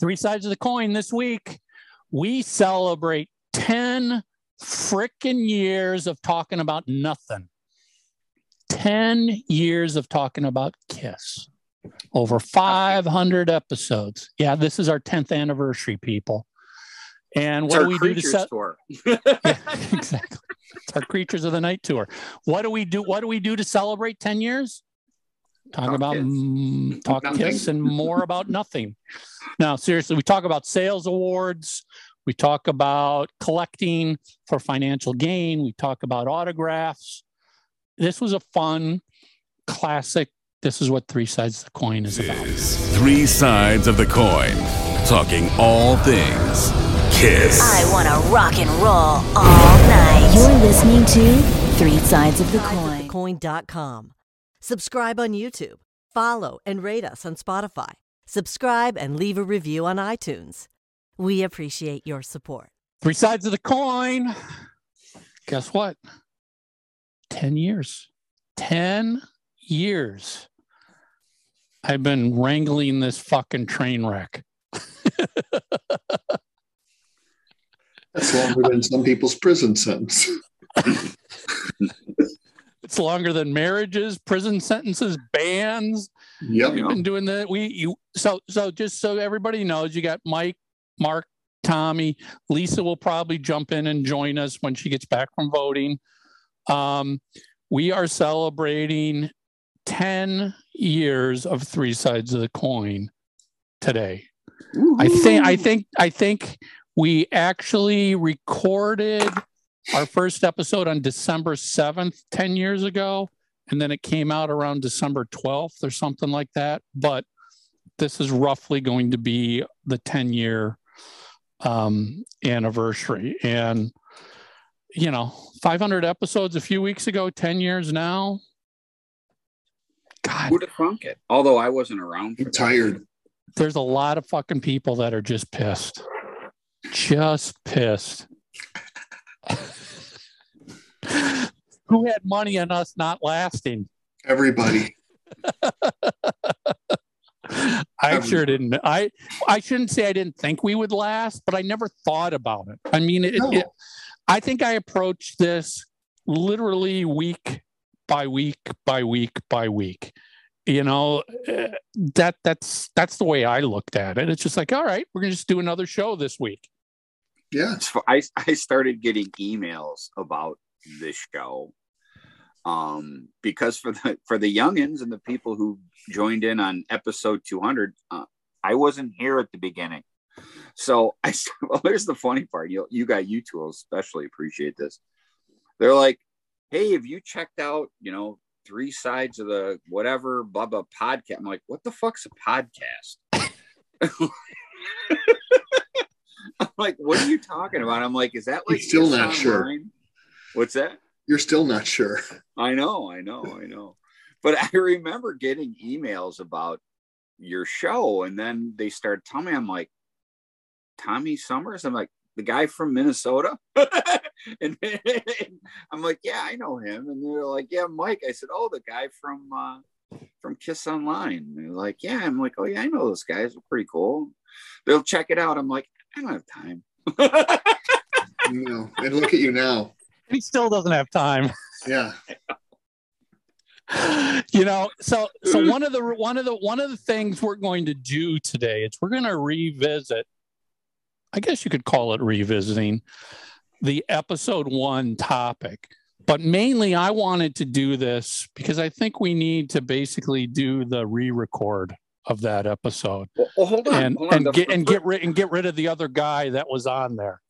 Three sides of the coin this week. We celebrate 10 freaking years of talking about nothing. 10 years of talking about Kiss. Over 500 episodes. Yeah, this is our 10th anniversary, people. And what do we do to Creatures set? tour. Yeah, exactly. It's our Creatures of the Night tour. What do we do? What do we do to celebrate 10 years? Talk, Talk about Kiss. mm, talk Nothing. kiss and more about nothing. Now, seriously, we talk about sales awards. We talk about collecting for financial gain. We talk about autographs. This was a fun, classic. This is what Three Sides of the Coin is about. Three sides of the coin. Talking all things Kiss. I want to rock and roll all night. You're listening to Three Sides of the Coin. Coin.com. Subscribe on YouTube. Follow and rate us on Spotify. Subscribe and leave a review on iTunes. We appreciate your support. Three sides of the coin. Guess what? 10 years. 10 years. I've been wrangling this fucking train wreck. That's longer than some people's prison sentence. It's longer than marriages, prison sentences, bans. Yep. We've been doing that. We you so so just so everybody knows, you got Mike, Mark, Tommy, Lisa will probably jump in and join us when she gets back from voting. Um, we are celebrating 10 years of three sides of the coin today. I think I think I think we actually recorded our first episode on December 7th 10 years ago and then it came out around December 12th or something like that. But this is roughly going to be the 10 year um, anniversary. And, you know, 500 episodes a few weeks ago, 10 years now. God, Who'd have thunk it? Although I wasn't around. For I'm tired. there's a lot of fucking people that are just pissed. Just pissed. Who had money on us not lasting? Everybody. I sure didn't. I I shouldn't say I didn't think we would last, but I never thought about it. I mean, it, No. it, I think I approached this literally week by week by week by week. You know, eh, that that's that's the way I looked at it. It's just like, all right, we're gonna just do another show this week. Yeah. It's fu- I I started getting emails about this show, um, because for the for the youngins and the people who joined in on episode 200, uh, I wasn't here at the beginning, so I s- well, here's the funny part. You you got you two will especially appreciate this. They're like, hey, have you checked out? You know. Three sides of the whatever blah blah podcast. I'm like, what the fuck's a podcast? I'm like, what are you talking about? I'm like, is that like still not sure. What's that? You're still not sure. I know, I know, I know. But I remember getting emails about your show, and then they started telling me, I'm like, Tommy Summers? I'm like, the guy from Minnesota? and, I'm like, yeah, I know him. And they're like, yeah, Mike. I said, oh, the guy from uh, from Kiss Online. And they're like, yeah. I'm like, oh yeah, I know those guys. They're pretty cool. They'll check it out. I'm like, I don't have time. You know, and look at you now. He still doesn't have time. Yeah. you know so so one of the one of the one of the things we're going to do today is we're going to revisit i guess you could call it revisiting the episode one topic but mainly i wanted to do this because i think we need to basically do the re-record of that episode Well, well, hold on. and hold on. and get and get rid and get rid of the other guy that was on there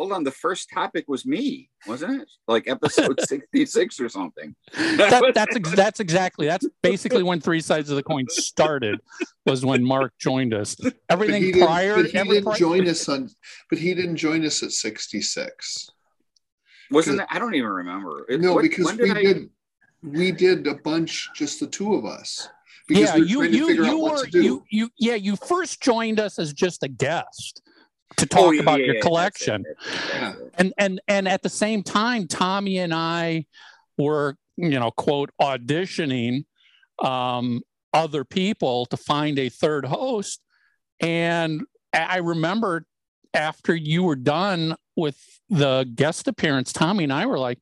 hold on. The first topic was me, wasn't it? Like episode 66 or something. that, that's ex- that's exactly that's basically when three sides of the coin started was when mark joined us everything he didn't, prior but he every didn't pri- join us on but he didn't join us at 66. Wasn't that? I don't even remember. It- No, what- because when we I- did we did a bunch, just the two of us. yeah we were you trying to you figure you out what were to you you yeah you first joined us as just a guest to talk Oh, yeah, about yeah, your yeah, collection that's it, that's it, and and and at the same time tommy and i were you know quote auditioning um other people to find a third host and I remember after you were done with the guest appearance, Tommy and I were like,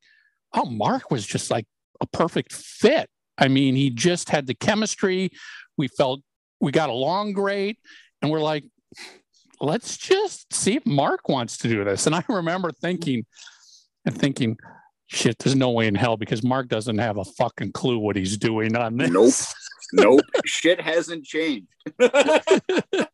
oh, Mark was just like a perfect fit. I mean, he just had the chemistry. We felt we got along great. And we're like, let's just see if Mark wants to do this. And I remember thinking and thinking, shit, there's no way in hell because Mark doesn't have a fucking clue what he's doing on this. Nope. Nope. Shit hasn't changed. yeah,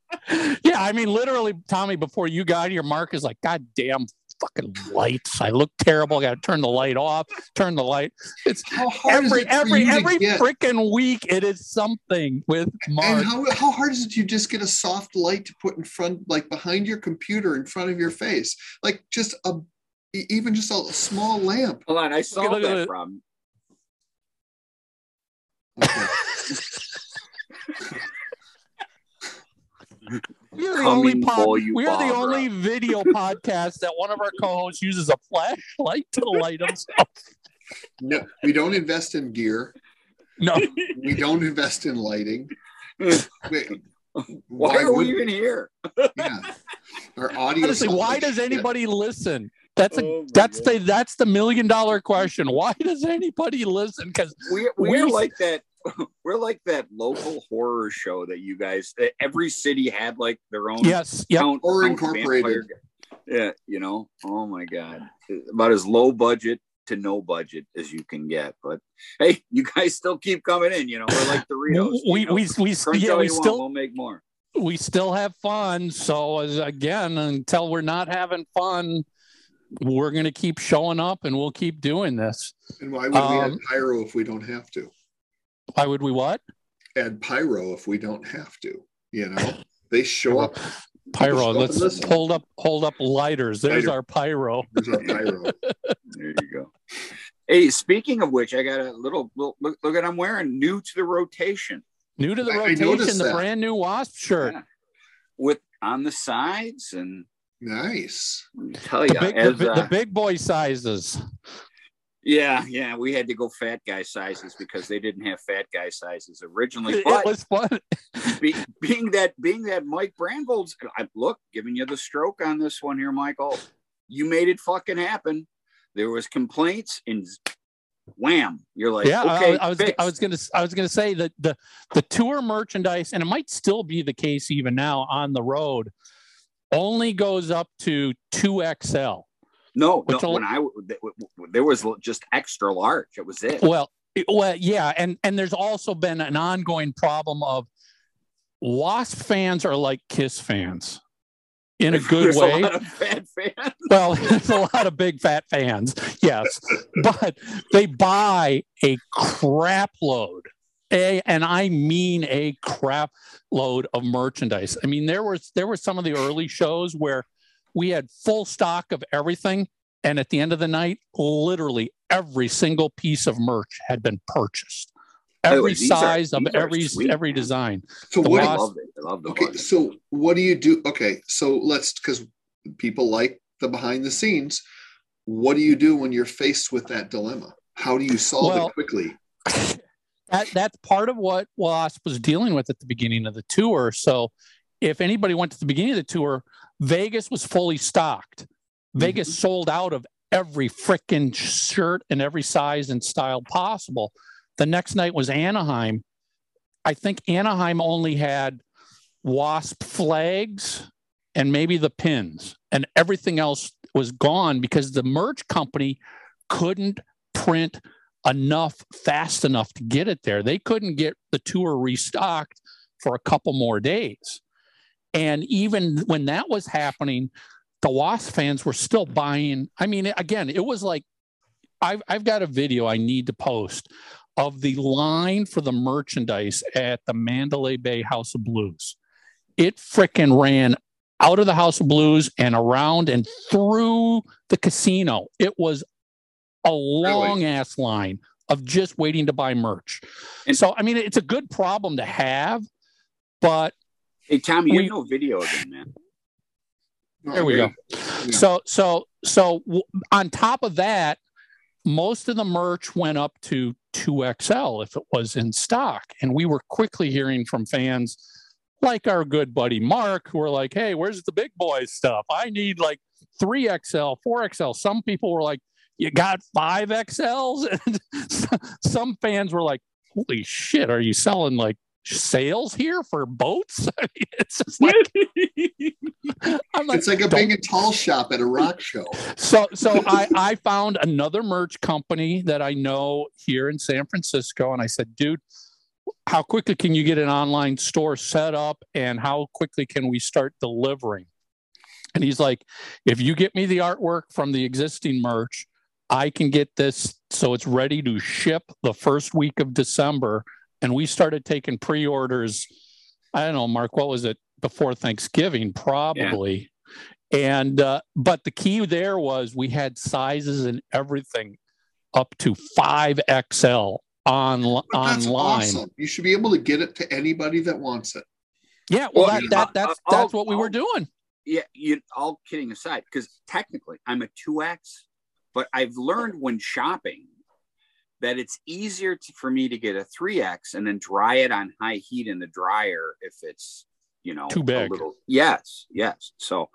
I mean, literally, Tommy, before you got here, Mark is like, God damn fucking lights. I look terrible. I got to turn the light off, turn the light. It's How hard every it every every get- freaking week. It is something with Mark. And how, how hard is it to just get a soft light to put in front, like behind your computer in front of your face? Like just a even just a small lamp. Hold on, I solved look at that from. problem. Okay. We're the only pod, we're the only video podcast that one of our co-hosts uses a flashlight to light himself. No, we don't invest in gear. No, We don't invest in lighting. Wait, Why, are would- we even here? Yeah. Our audio. honestly, why does shit. anybody listen? That's a Oh that's God. the that's the million dollar question. Why does anybody listen? Because We're, we're We- like that. We're like that local horror show that you guys. Every city had like their own. yes, yep. Count, Horror Count Incorporated. Yeah, you know. Oh my god, about as low budget to no budget as you can get. But hey, you guys still keep coming in. You know, we're like Doritos. we you know, we we crunch yeah we you want, still we'll make more. we still have fun. So as again, until we're not having fun, we're gonna keep showing up and we'll keep doing this. And why would we add Um, pyro if we don't have to? Why would we what? Add pyro if we don't have to. You know, they show up. Pyro. Stop and Let's listen. hold up hold up lighters. There's Lighter. our pyro. There's our pyro. There you go. Hey, speaking of which, I got a little look. Look, look at I'm wearing new to the rotation New to the I- I rotation, noticed the brand new wasp shirt. Yeah. with on the sides and Nice. tell The you big, the, as bi- uh, the big boy sizes. Yeah yeah we had to go fat guy sizes because they didn't have fat guy sizes originally It, was fun. be, being that being that Mike Brandvold's I, look giving you the stroke on this one here Michael you made it fucking happen there was complaints and wham you're like yeah, I- okay I, was fixed. I was gonna I was gonna say that the the tour merchandise, and it might still be the case even now on the road, only goes up to two XL. No, no will- when I there was just extra large it was it Well, well, yeah, and and there's also been an ongoing problem of Wasp fans are like Kiss fans in a good There's way. a lot of fans Well, there's a lot of big fat fans, yes, but they buy a crap load, a and I mean a crap load of merchandise. I mean, there was there were some of the early shows where we had full stock of everything, and at the end of the night, literally every single piece of merch had been purchased, By the way, every are- size of every sweet, every man. design. So The what? I Wasp- loved it I love the Okay, Wasp. so what do you do? Okay, so let's because people like the behind the scenes. What do you do when you're faced with that dilemma? How do you solve Well- it quickly? that that's part of what Wasp was dealing with at the beginning of the tour. So if anybody went to the beginning of the tour, Vegas was fully stocked. Vegas mm-hmm. sold out of every frickin' shirt and every size and style possible. The next night was Anaheim. I think Anaheim only had Wasp flags and maybe the pins, and everything else was gone because the merch company couldn't print enough fast enough to get it there. They couldn't get the tour restocked for a couple more days. And even when that was happening, the Wasp fans were still buying. I mean, again, it was like I've I've got a video I need to post of the line for the merchandise at the Mandalay Bay House of Blues. It frickin' ran out of the House of Blues and around and through the casino. It was a long ass line of just waiting to buy merch. And- so, I mean, it's a good problem to have, but hey Tommy you we- have no video again man there we go. So, so, so on top of that, most of the merch went up to 2XL if it was in stock. And we were quickly hearing from fans, like our good buddy Mark, who are like, hey, where's the big boy stuff? I need like 3XL, 4XL. Some people were like, you got 5XLs? And some fans were like, holy shit, are you selling like sales here for boats? I mean, it's just like, I'm like, It's like a big and tall shop at a rock show. so so I I found another merch company that I know here in San Francisco, and I said, dude, how quickly can you get an online store set up, and how quickly can we start delivering? And he's like, if you get me the artwork from the existing merch, I can get this so it's ready to ship the first week of December. And we started taking pre-orders. I don't know, Mark, what was it before Thanksgiving? Probably. And uh, but the key there was we had sizes and everything up to five XL on But that's online. awesome. You should be able to get it to anybody that wants it. Yeah, well, Well, that, you that that's I'll- that's what we were I'll- doing. yeah, you all kidding aside, because technically I'm a 2X, but I've learned when shopping that it's easier to, for me to get a 3X and then dry it on high heat in the dryer if it's, you know, Too a big. little- yes, yes. So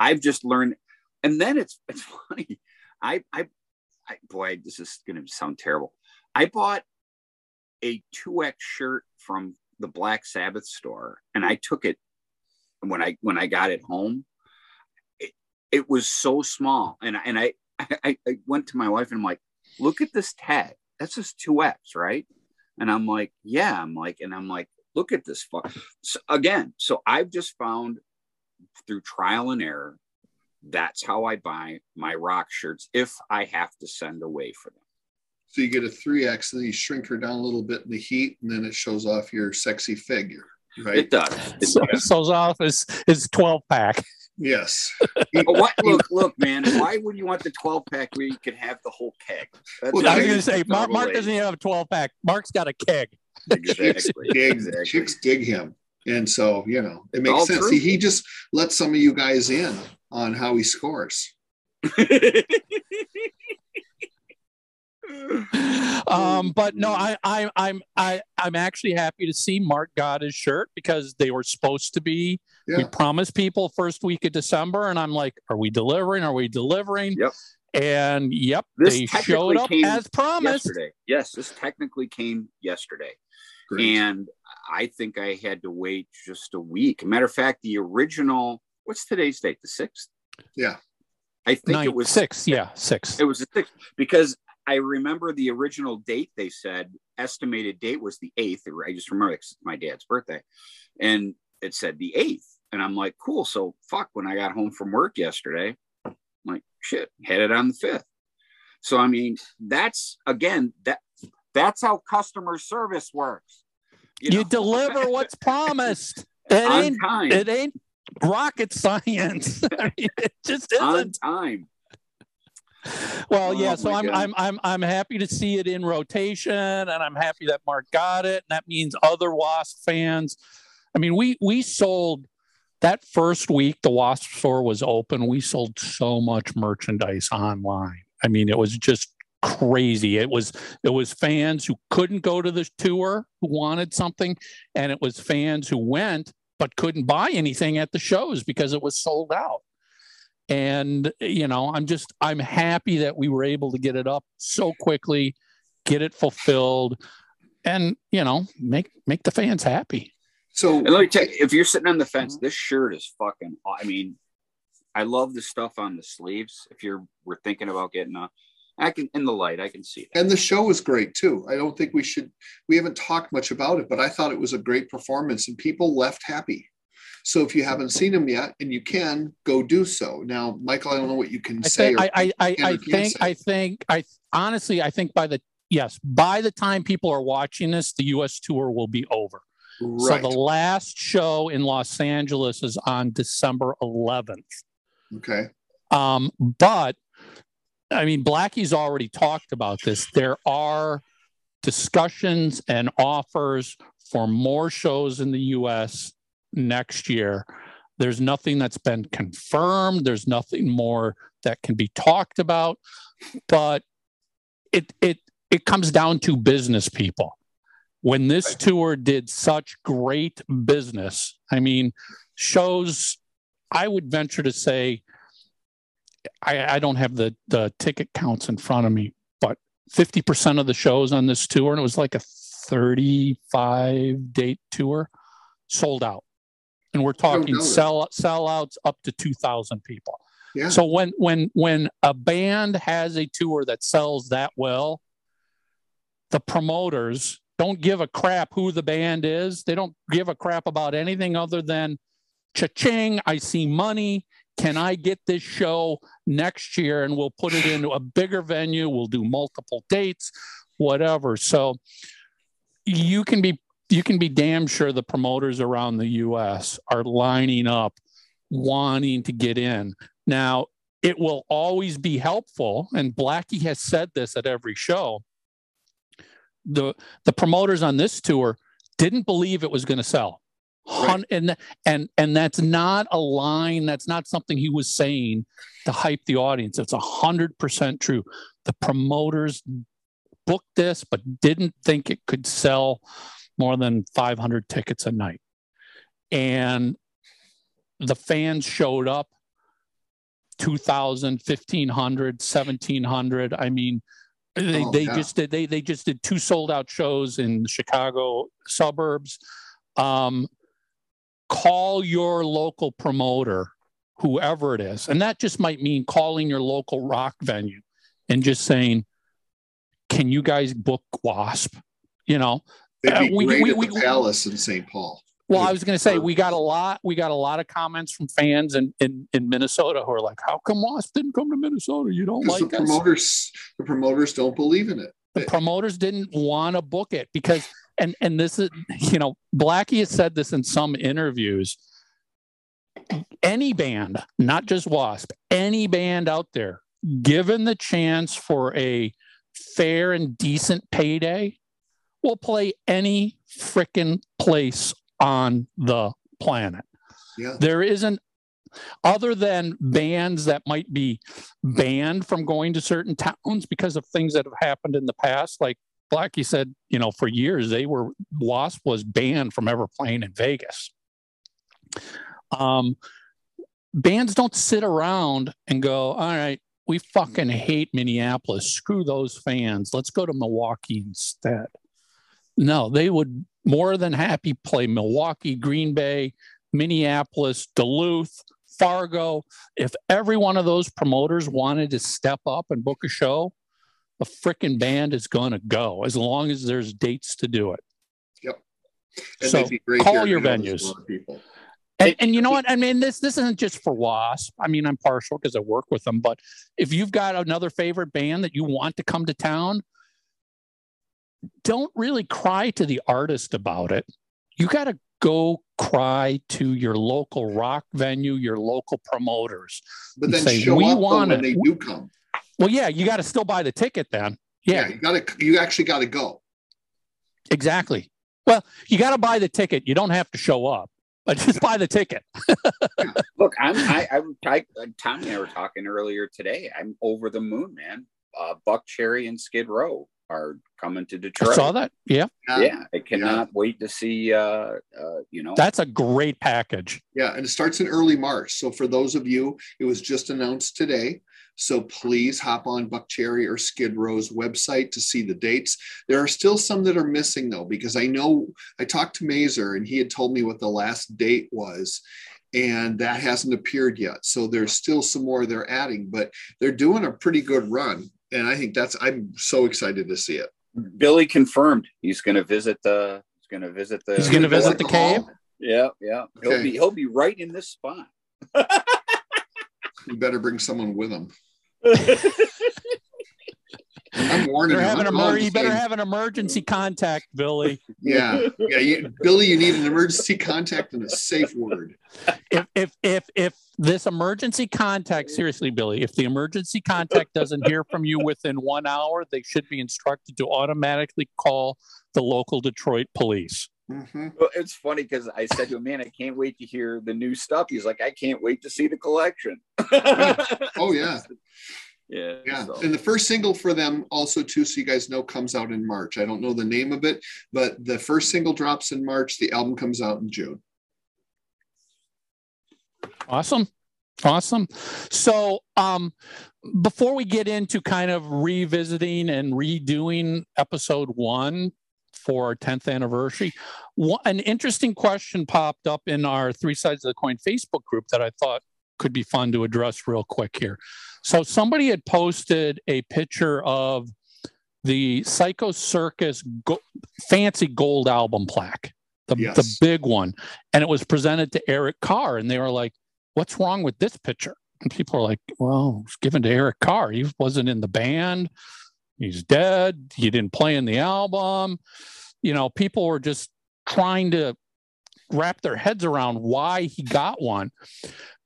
I've just learned, and then it's it's funny. I I, I boy, this is going to sound terrible. I bought a 2X shirt from the Black Sabbath store, and I took it when I when I got it home. It, it was so small, and and I, I I went to my wife and I'm like, look at this tag. That's just two X, right? And I'm like, yeah. I'm like, and I'm like, look at this. Fu-. So again, so I've just found through trial and error. That's how I buy my rock shirts if I have to send away for them. So you get a 3X and then you shrink her down a little bit in the heat, and then it shows off your sexy figure, right? It does. It So, does. so off is is twelve pack. Yes. But what? Look, look, man. Why would you want the 12 pack where you could have the whole keg? That's Well, I was going to say Mark, Mark doesn't even have a twelve pack. Mark's got a keg. exactly. dig, exactly. chicks dig him. And so, you know, it makes All sense. true. See, he just lets some of you guys in on how he scores. Um, but no, I, I, I'm, I, I'm actually happy to see Mark got his shirt because they were supposed to be. We promised people first week of December, and I'm like, are we delivering? Are we delivering? Yep. And yep, This they showed up as promised. yesterday. Yes, this technically came yesterday. Great. And I think I had to wait just a week. Matter of fact, the original, what's today's date? The sixth? Yeah. I think Nine, it was six. Yeah, six. It was the sixth because I remember the original date they said estimated date was the eighth. I just remember it's my dad's birthday, and it said the eighth, and I'm like, cool. So fuck. When I got home from work yesterday, I'm like shit, headed on the fifth. So I mean, that's again that that's how customer service works. You, know? deliver what's promised. It on ain't. time. It ain't rocket science. I mean, it just isn't. On time. Well, Oh, yeah. So I'm, God. I'm, I'm, I'm happy to see it in rotation, and I'm happy that Mark got it. And that means other Wasp fans. I mean, we we sold that first week the Wasp store was open. We sold so much merchandise online. I mean, it was just crazy. It was it was fans who couldn't go to the tour who wanted something, and it was fans who went but couldn't buy anything at the shows because it was sold out and you know i'm just i'm happy that we were able to get it up so quickly get it fulfilled and you know make make the fans happy So And let me tell you, if you're sitting on the fence, mm-hmm. this shirt is fucking. I mean, I love the stuff on the sleeves. If you're we're thinking about getting a, I can in the light, I can see that. and the show was great too. I don't think we should we haven't talked much about it, but I thought it was a great performance and people left happy. So if you haven't seen them yet and you can, go do so. Now, Michael, I don't know what you can i say. think or I, I i can i or can't think say. i think i honestly i think by the yes by the time people are watching this the us tour will be over right. so the last show in los angeles is on december 11th okay. Um, but I mean, Blackie's already talked about this. There are discussions and offers for more shows in the US next year. There's nothing that's been confirmed, there's nothing more that can be talked about, but it it it comes down to business people. when this tour did such great business. I mean, shows, I would venture to say, I, I don't have the, the ticket counts in front of me, but 50% of the shows on this tour, and it was like a 35 date tour, sold out. And we're talking sell sellouts up to 2,000 people. Yeah. So when when when a band has a tour that sells that well, the promoters don't give a crap who the band is. They don't give a crap about anything other than cha-ching, I see money. Can I get this show next year and we'll put it into a bigger venue, we'll do multiple dates, whatever. So you can be you can be damn sure the promoters around the US are lining up wanting to get in. Now, it will always be helpful, and Blackie has said this at every show. The the promoters on this tour didn't believe it was going to sell. Hun- And and and that's not a line. That's not something he was saying to hype the audience. It's a hundred percent true. The promoters booked this, but didn't think it could sell more than 500 tickets a night. And the fans showed up 2000 1500 1700 i mean they, Oh, they yeah. just did they they just did two sold out shows in the chicago suburbs um, call your local promoter whoever it is and that just might mean calling your local rock venue and just saying can you guys book wasp you know They'd Uh, we- great we- at we- the Palace in St. Paul. well, I was going to say we got a lot. We got a lot of comments from fans in, in in Minnesota who are like, "How come Wasp didn't come to Minnesota? You don't like the us." promoters, the promoters don't believe in it. the promoters didn't want to book it because, and and this is, you know, Blackie has said this in some interviews. Any band, not just Wasp, any band out there, given the chance for a fair and decent payday, will play any frickin' place on the planet. Yeah. There isn't, other than bands that might be banned from going to certain towns because of things that have happened in the past. Like Blackie said, you know, for years they were, Wasp was banned from ever playing in Vegas. Um, bands don't sit around and go, all right, we fucking hate Minneapolis. Screw those fans. Let's go to Milwaukee instead. No, they would more than happy play Milwaukee, Green Bay, Minneapolis, Duluth, Fargo. If every one of those promoters wanted to step up and book a show, the frickin' band is going to go as long as there's dates to do it. And So, they'd be great call your I know there's venues. a lot of People. And, and you know what? I mean, this this isn't just for Wasp. I mean, I'm partial because I work with them. But if you've got another favorite band that you want to come to town, don't really cry to the artist about it. You got to go cry to your local rock venue, your local promoters. But then say, show "We up though want when they do come. Well, yeah, you got to still buy the ticket then. Yeah, you got to. You actually got to go. exactly. Well, you got to buy the ticket. You don't have to show up, but just buy the ticket. Look, I'm I, I, I Tommy and I were talking earlier today. I'm over the moon, man. Uh, Buckcherry and Skid Row are coming to Detroit. I Detroit. saw that. Yeah, Yeah, I cannot wait to see. Uh, uh, you know, that's a great package. Yeah, and it starts in early March. So for those of you, it was just announced today. So please hop on Buckcherry or Skid Row's website to see the dates. There are still some that are missing though, because I know I talked to Mazer and he had told me what the last date was, and that hasn't appeared yet. So there's still some more they're adding, but they're doing a pretty good run. And I think that's I'm so excited to see it. Billy confirmed he's going to visit the. He's going to visit the. He's gonna visit the cave? Yeah, yeah. He'll be he'll be right in this spot. You better bring someone with them. I'm warning Better him. have emer- you better have an emergency contact, Billy. Yeah, yeah, you, Billy, you need an emergency contact and a safe word. if if if if this emergency contact, seriously, Billy, if the emergency contact doesn't hear from you within one hour, they should be instructed to automatically call the local Detroit police. Mhm. Well, it's funny because I said to him, "Man, I can't wait to hear the new stuff." He's like, "I can't wait to see the collection." Oh yeah, Yeah. Yeah, so- and the first single for them also too, so you guys know, comes out in March. I don't know the name of it, but the first single drops in March. The album comes out in June. Awesome. Awesome. So, um, before we get into kind of revisiting and redoing episode one for our 10th anniversary, one, an interesting question popped up in our Three Sides of the Coin Facebook group that I thought could be fun to address real quick here. So, somebody had posted a picture of the Psycho Circus go- fancy gold album plaque, the, the big one. And it was presented to Eric Carr, and they were like, what's wrong with this picture? And people are like, well, it's given to Eric Carr. He wasn't in the band. He's dead. He didn't play in the album. You know, people were just trying to wrap their heads around why he got one.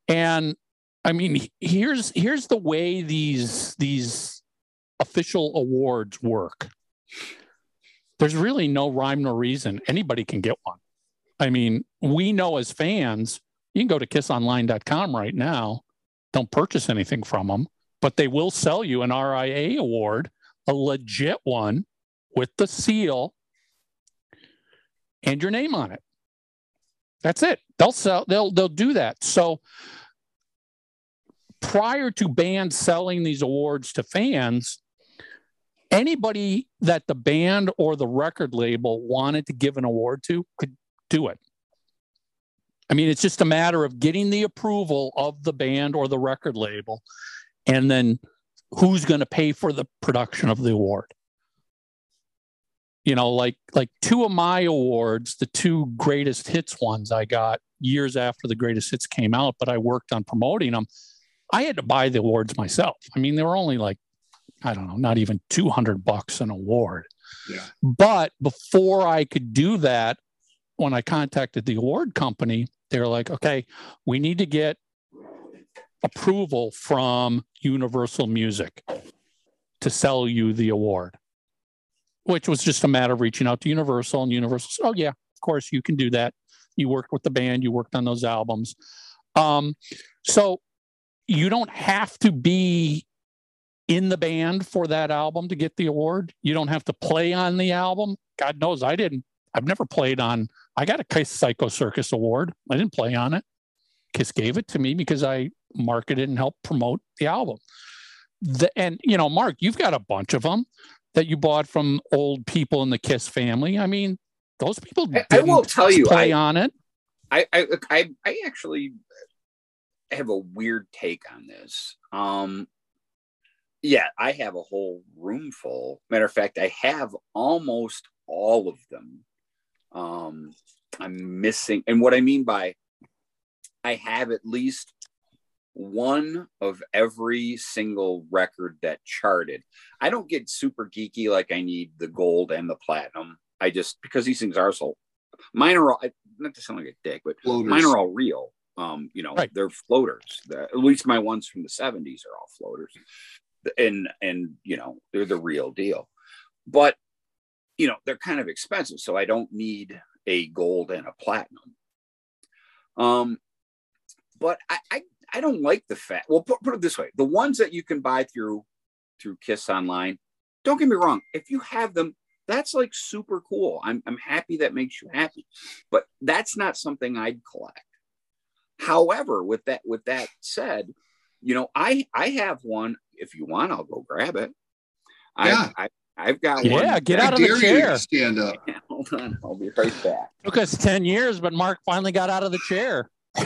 And I mean, here's here's the way these these official awards work. There's really no rhyme nor reason. Anybody can get one. I mean, we know as fans, you can go to kissonline.com right now. Don't purchase anything from them, but they will sell you an RIAA award, a legit one with the seal and your name on it. That's it. They'll sell they'll they'll do that. So prior to bands selling these awards to fans, anybody that the band or the record label wanted to give an award to could do it. I mean, it's just a matter of getting the approval of the band or the record label, and then who's going to pay for the production of the award. You know, like like two of my awards, the two greatest hits ones I got years after the greatest hits came out, but I worked on promoting them. I had to buy the awards myself. I mean, they were only like, I don't know, not even 200 bucks an award. Yeah. But before I could do that, when I contacted the award company, they were like, okay, we need to get approval from Universal Music to sell you the award, which was just a matter of reaching out to Universal. And Universal said, oh, yeah, of course, you can do that. You worked with the band, you worked on those albums. Um, so you don't have to be in the band for that album to get the award. You don't have to play on the album. God knows I didn't. I've never played on. I got a Kiss Psycho Circus award. I didn't play on it. Kiss gave it to me because I marketed and helped promote the album. The, and you know, Mark, you've got a bunch of them that you bought from old people in the Kiss family. I mean, those people. I, I will tell you, play I, on it. I, I, I, I actually have a weird take on this. Um, yeah, I have a whole room full. Matter of fact, I have almost all of them. Um, I'm missing, and what I mean by I have at least one of every single record that charted. I don't get super geeky like I need the gold and the platinum. I just because these things are so mine are all not to sound like a dick, but Floaters. mine are all real. Um, you know, Right. they're floaters. The- at least my ones from the 70s are all floaters. And and you know, they're the real deal. But you know, they're kind of expensive, so I don't need a gold and a platinum. Um, but I, I I don't like the fact. Well, put, put it this way: the ones that you can buy through through Kiss Online, don't get me wrong. If you have them, that's like super cool. I'm I'm happy that makes you happy, but that's not something I'd collect. However, with that with that said, you know, I I have one. If you want, I'll go grab it. Yeah. I, I I've got Yeah, one. get I out of the dare you chair. to stand up. Hold on, I'll be right back. Took us 10 years, but Mark finally got out of the chair.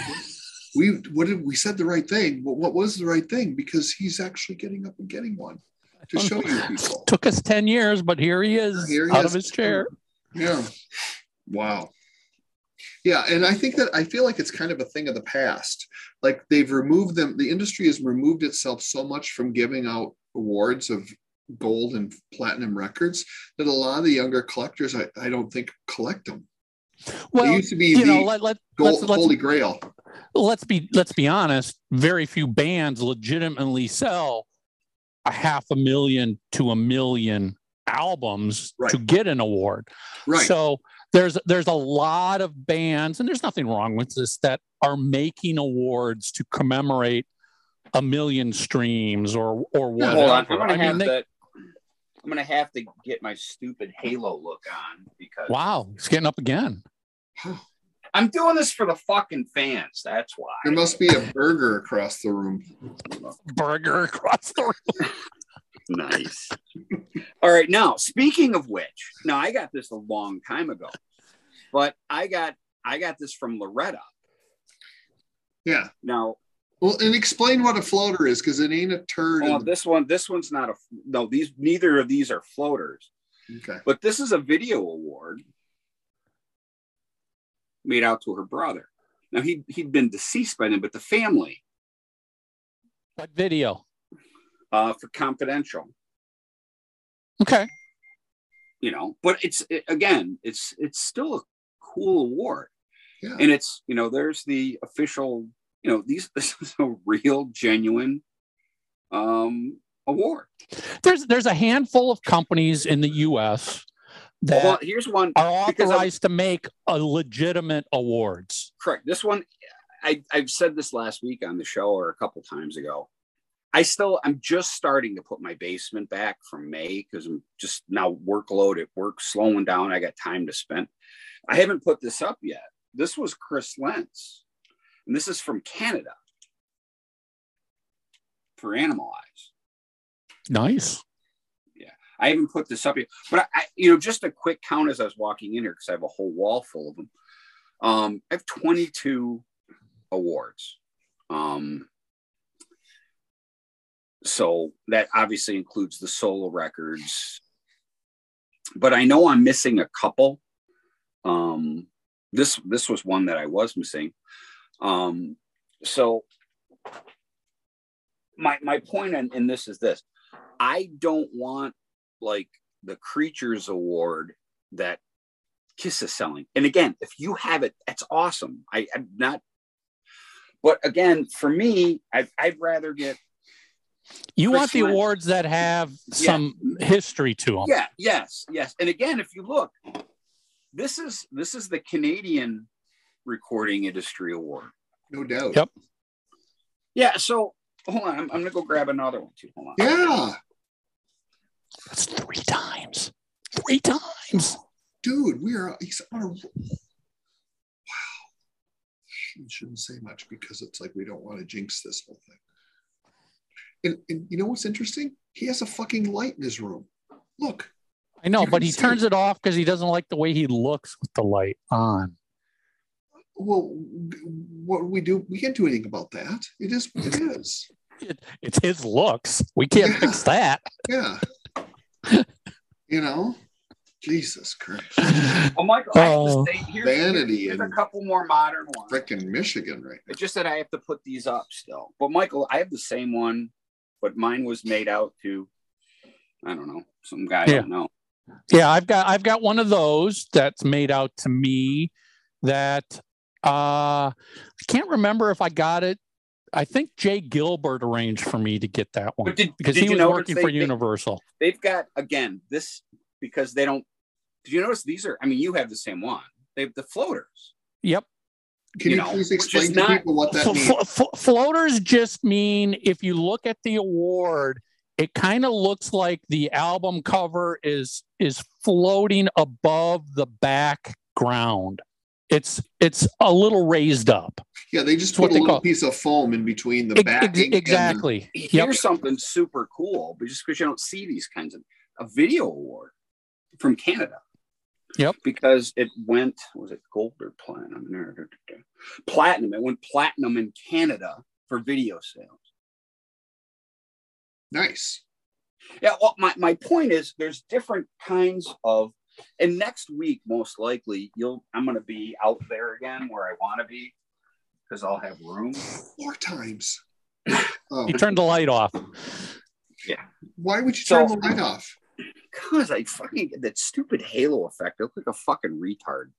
We what did we said the right thing? What, what was the right thing? Because he's actually getting up and getting one to show you people. Took us 10 years, but here he is Here he out is. of his chair. Yeah. Wow. Yeah, and I think that I feel like it's kind of a thing of the past. Like they've removed them. The industry has removed itself so much from giving out awards of gold and platinum records that a lot of the younger collectors, I, I don't think, collect them. Well, they used to be you the know, let, let, gold, let's, let's, holy grail. Let's be let's be honest. Very few bands legitimately sell a half a million to a million albums Right. to get an award. Right. So there's there's a lot of bands, and there's nothing wrong with this that are making awards to commemorate a million streams or or whatever. Hold on, I'm gonna I have mean, they- to. I'm gonna have to get my stupid Halo look on because wow, it's getting up again. I'm doing this for the fucking fans. That's why. There must be a burger across the room. Burger across the room. Nice. All right. Now, speaking of which, now I got this a long time ago, but I got I got this from Loretta. Yeah. Now, Well, and explain what a floater is because it ain't a turd. oh, in- this one this one's not a no. These neither of these are floaters, okay. but this is a video award made out to her brother. Now he he'd been deceased by then, but the family What video? uh, for confidential. Okay. you know but it's it, again it's it's still a cool award Yeah. and it's you know there's the official you know these this is a real genuine um award There's there's a handful of companies in the U.S. that well, here's one are authorized to make a legitimate awards. correct. This one i i've said this last week on the show or a couple times ago. I still i'm just starting to put my basement back from may because i'm just now workload at work slowing down. I got time to spend. I haven't put this up yet. This was chris lendt's. And this is from canada. For Animalize Nice. I haven't put this up yet, but I, I you know, just a quick count as I was walking in here because I have a whole wall full of them. Um, I have 22 awards. Um, so that obviously includes the solo records, but I know I'm missing a couple. Um, this this was one that I was missing. Um, so my my point in, in this is this: I don't want like the creatures award that kiss is selling. And again if you have it that's awesome. I, i'm not but again for me I, i'd rather get You want the awards that have some history to them. yeah yes yes. And again if you look this is this is the canadian recording industry award. No doubt. Yep. yeah so hold on. I'm, I'm gonna go grab another one too. Hold on. Yeah. That's three times. Three times. Dude, we are he's on a wow. We shouldn't say much because it's like we don't want to jinx this whole thing. And, and you know what's interesting? He has a fucking light in his room. Look, I know, but he turns it. it off because he doesn't like the way he looks with the light on. well, what we do? We can't do anything about that. It is what it is. It, it's his looks. We can't Yeah. fix that. Yeah. you know? Jesus Christ. oh michael I have Oh. to say here's, Vanity here's a and- couple more modern ones Freaking Michigan right now. It's just that I have to put these up still. But Michael, I have the same one, but mine was made out to, I don't know, some guy I Yeah. don't know. Yeah, I've got I've got one of those that's made out to me that uh I can't remember if I got it. I think Jay Gilbert arranged for me to get that one did, because did he was notice working they, for Universal. They've got again this because they don't. Did you notice these are? I mean, you have the same one. They have the floaters. Yep. Can You you, know, please explain to not- people what that Flo- means? flo- flo- floaters just mean if you look at the award, it kind of looks like the album cover is is floating above the background. It's it's a little raised up. Yeah, they just put a little piece of foam in between the Ex- backing. ex- and the- exactly. Here's Yep. something super cool, but just because you don't see these kinds of a video award from Canada. Yep. Because it went was it gold or platinum? Platinum. It went platinum in Canada for video sales. nice. Yeah, well, my, my point is there's different kinds of and next week most likely you'll I'm gonna be out there again where I wanna be because I'll have room. Four times. Oh, He turned the light off. Yeah. Why would you So- turn the light off? Cause I fucking get that stupid halo effect. I look like a fucking retard.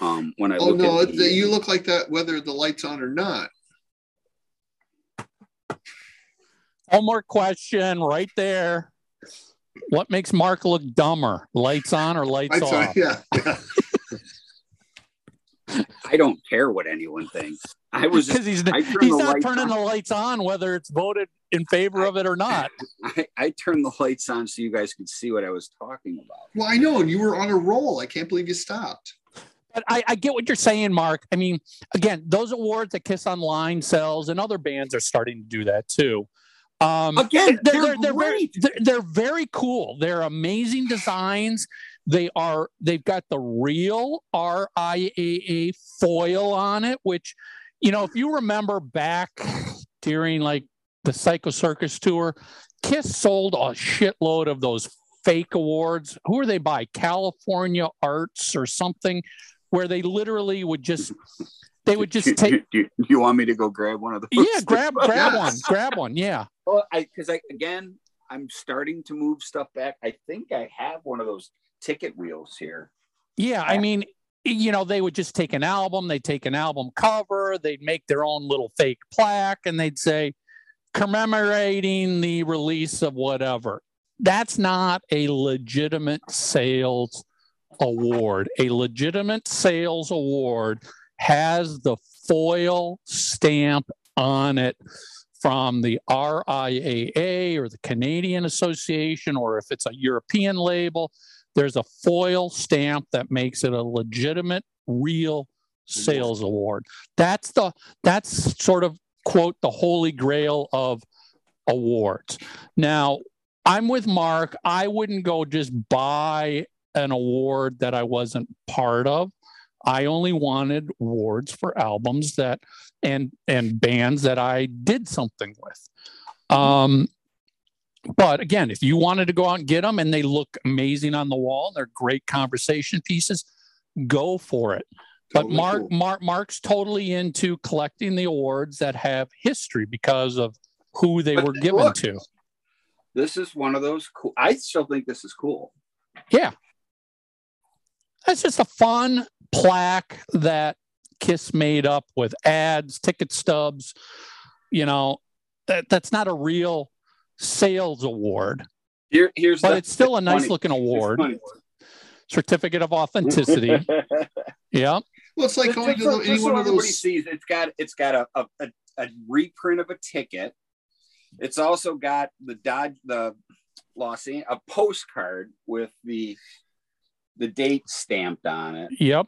Um when I Oh look no, at the- you look like that whether the light's on or not. Homework question right there. What makes Mark look dumber? Lights on or lights Lights on, off? yeah. yeah. I don't care what anyone thinks. I was because he's I he's not turning on. the lights on whether it's voted in favor of it or not. I, I turned the lights on so you guys could see what I was talking about. Well, I know, and you were on a roll. I can't believe you stopped. But I, I get what you're saying, Mark. I mean, again, those awards that Kiss Online sells and other bands are starting to do that too. Um, Again, they're, they're they're, they're very great. they're, they're very cool. They're amazing designs. They are they've got the real RIAA foil on it, which you know if you remember back during like the Psycho Circus tour, Kiss sold a shitload of those fake awards. Who are they by? California Arts or something, where they literally would just they would Do, just take do, do you want me to go grab one of those? yeah grab grab one grab one yeah Well, I because I again I'm starting to move stuff back. I think I have one of those ticket wheels here. Yeah, I mean, you know, they would just take an album, they'd take an album cover, they'd make their own little fake plaque, and they'd say, commemorating the release of whatever. That's not a legitimate sales award. A legitimate sales award has the foil stamp on it from the RIAA or the Canadian Association, or if it's a European label, there's a foil stamp that makes it a legitimate, real sales award. That's the that's sort of quote the holy grail of awards. Now, I'm with Mark. I wouldn't go just buy an award that I wasn't part of. I only wanted awards for albums that and and bands that I did something with. Um, but again, if you wanted to go out and get them and they look amazing on the wall, they're great conversation pieces, go for it. But Mark, cool. Mark, Mark's totally into collecting the awards that have history because of who they But were given look. to. This is one of those cool. I still think this is cool. Yeah. That's just a fun plaque that Kiss made up with ads, ticket stubs. You know, that, that's not a real sales award, Here, here's but the, it's still a nice funny- looking award. Certificate of authenticity. yeah. Well, it's like Just- going just to so- the, just any so one of those. sees it's got it's got a, a, a, a reprint of a ticket. It's also got the Dodge the Los a postcard with the the date stamped on it. Yep.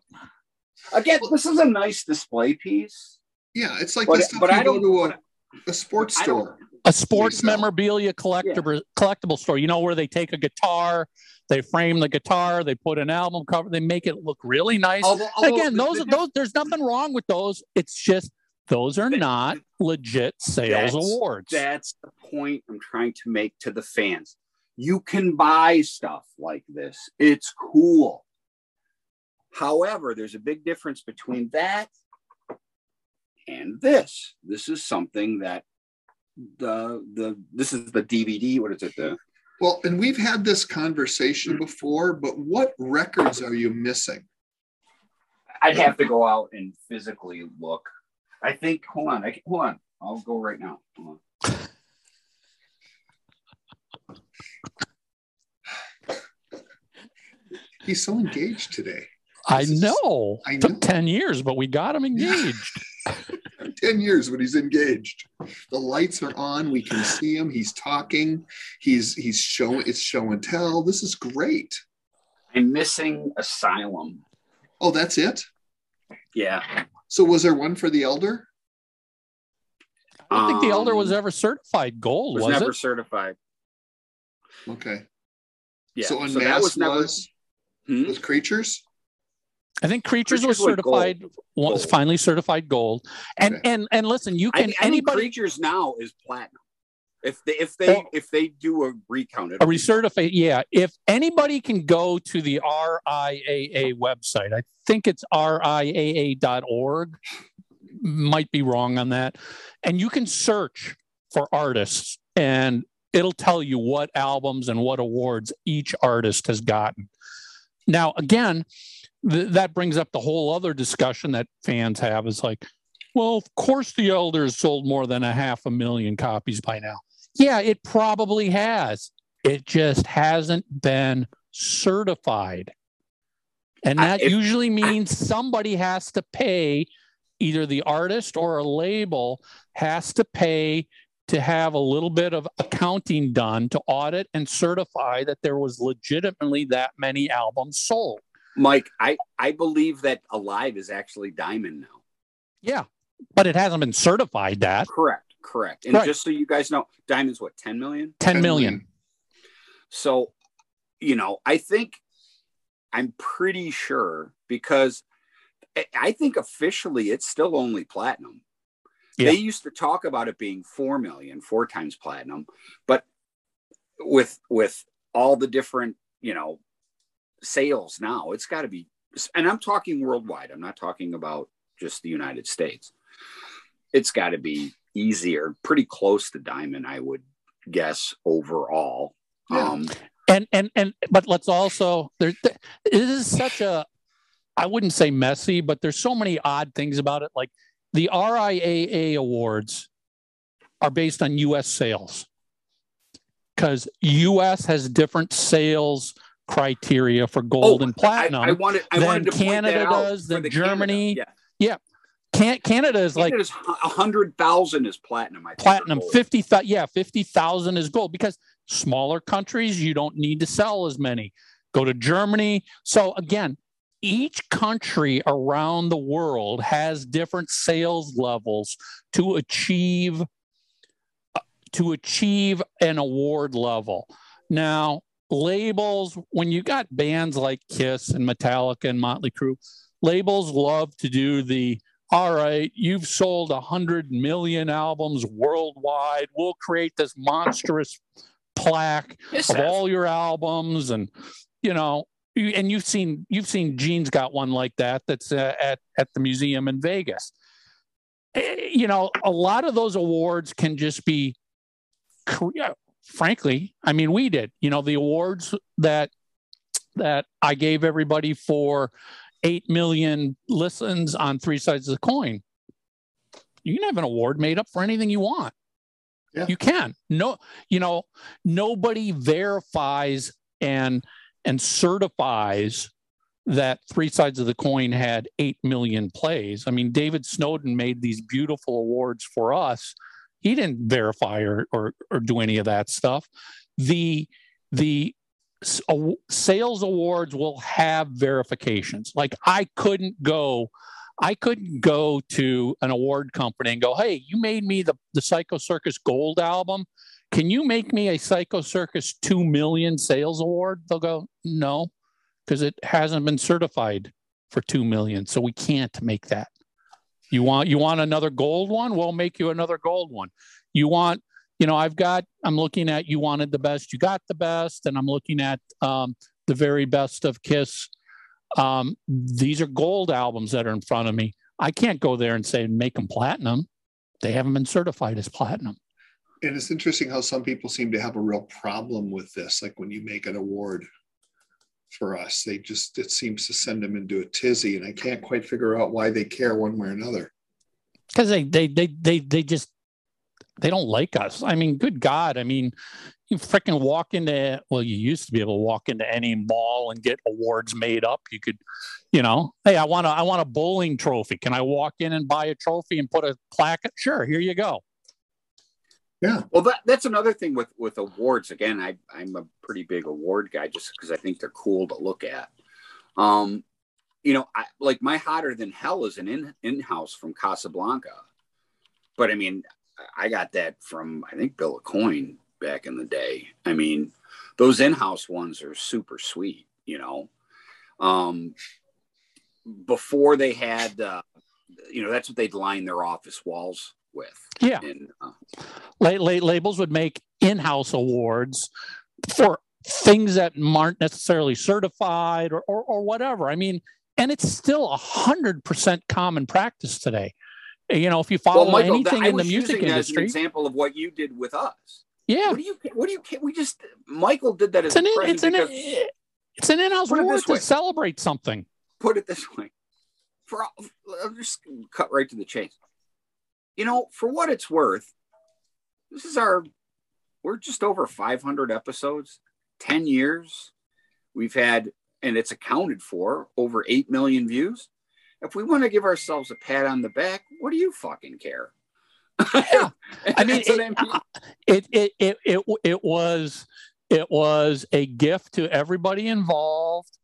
Again, this is a nice display piece. Yeah, it's like But- the stuff but you I go don't- to a, a sports store. A sports memorabilia collectible collectible store. You know where they take a guitar, they frame the guitar, they put an album cover, they make it look really nice. Although, although Again, the- those the- those there's nothing wrong with those. It's just those are That- not legit sales That's- awards. That's the point I'm trying to make to the fans. You can buy stuff like this. It's cool. However, there's a big difference between that and this. This is something that the the this is the DVD. What is it? The Well, and we've had this conversation hmm. before, but what records are you missing? I'd have to go out and physically look. I think. Hold on. I can, hold on. I'll go right now. Hold on. He's so engaged today. I This is- know. I Took know. 10 years, but we got him engaged. 10 years when he's engaged. The lights are on. We can see him. He's talking. He's he's showing it's show and tell. This is great. I'm missing Asylum. Oh, that's it? Yeah. So was there one for the elder? I don't think the elder was Um, ever certified gold, was, was, never it? certified. Okay. Yeah. So that Unmasked was never. was, Hmm? was creatures? I think Creatures, Creatures was gold. certified was finally certified gold. And Okay. and and listen, you can I anybody creatures now is platinum. If they if they Well- if they do a recount, a recertify yeah if anybody can go to the riaa website i think it's riaa.org might be wrong on that and you can search for artists and it'll tell you what albums and what awards each artist has gotten now again th- that brings up the whole other discussion that fans have is like well of course the elders sold more than a half a million copies by now yeah it probably has it just hasn't been certified. And I- that if- usually means somebody has to pay either the artist or a label has to pay to have a little bit of accounting done to audit and certify that there was legitimately that many albums sold. Mike, I I believe that Alive is actually Diamond now. Yeah, but it hasn't been certified that. Correct, correct. And Right. just so you guys know, Diamond's what, 10 million? 10 million. So, you know, I think I'm pretty sure because I- I think officially it's still only platinum. Yeah. They used to talk about it being 4 million, four times platinum, but with with all the different, you know, sales now, it's got to be and I'm talking worldwide. I'm not talking about just the United States. It's got to be easier, pretty close to diamond, I would guess overall. Yeah. Um, and and and but let's also there th- it is such a i wouldn't say messy but there's so many odd things about it like the riaa awards are based on us sales because us has different sales criteria for gold and platinum Oh, I, I wanted, I than wanted to point Canada does, than Germany, Canada. Yeah. Can- canada is like Canada's a hundred thousand is platinum. I think, platinum gold. 50 thou- yeah 50,000 is gold because smaller countries you don't need to sell as many go to Germany so again each country around the world has different sales levels to achieve uh, to achieve an award level now labels when you got bands like Kiss and Metallica and Motley Crue labels love to do the all right, you've sold a hundred million albums worldwide. We'll create this monstrous plaque Yes, of all your albums, and you know, you- and you've seen you've seen Gene's got one like that that's uh, at at the museum in Vegas. Eh, You know, a lot of those awards can just be, frankly, I mean, we did. You know, the awards that that I gave everybody for 8 million listens on three sides of the coin. You can have an award made up for anything you want. Yeah. You can. No, you know, nobody verifies and and certifies that three sides of the coin had 8 million plays. I mean, David Snowden made these beautiful awards for us. He didn't verify or or, or do any of that stuff. The the sales awards will have verifications. Like I couldn't go, I couldn't go to an award company and go, "Hey, you made me the the Psycho Circus Gold album. Can you make me a Psycho Circus two million sales award?" They'll go, "No, because it hasn't been certified for two million, so we can't make that." You want you want another gold one? We'll make you another gold one. You want you know, I've got, I'm looking at you wanted the best, you got the best, and I'm looking at um, the very best of Kiss. Um, these are gold albums that are in front of me. I can't go there and say make them platinum. They haven't been certified as platinum. And it's interesting how some people seem to have a real problem with this. Like when you make an award for us, they just, it seems to send them into a tizzy. And I can't quite figure out why they care one way or another. because they they they they they just they don't like us. I mean, good God! I mean, you freaking walk into well, you used to be able to walk into any mall and get awards made up. You could, you know, hey, I want to I want a bowling trophy. Can I walk in and buy a trophy and put a plaque? Sure, here you go. Yeah. Well, that, that's another thing with with awards. Again, I I'm a pretty big award guy just because I think they're cool to look at. Um, you know, I, like my hotter than hell is an in in house from Casablanca, but I mean, I got that from I think Bill Aucoin back in the day. I mean, those in house ones are super sweet. You know, um, before they had, uh, you know, that's what they'd line their office walls with. Yeah. And uh, Late late labels would make in-house awards for things that aren't necessarily certified or or, or whatever. I mean, and it's still a hundred percent common practice today. You know, if you follow Michael, anything I in the music that as an industry, example of what you did with us. yeah, What do you? What do you? We just Michael did that as it's an a in, it's an because- it's an in-house award to way. celebrate something. put it this way. For I'll just cut right to the chase. You know, for what it's worth, this is our. We're just over 500 episodes, 10 years. We've had, and it's accounted for over 8 million views. if we want to give ourselves a pat on the back, what do you fucking care? Yeah. I mean, it, I mean. it, it, it, it, it was, it was a gift to everybody involved.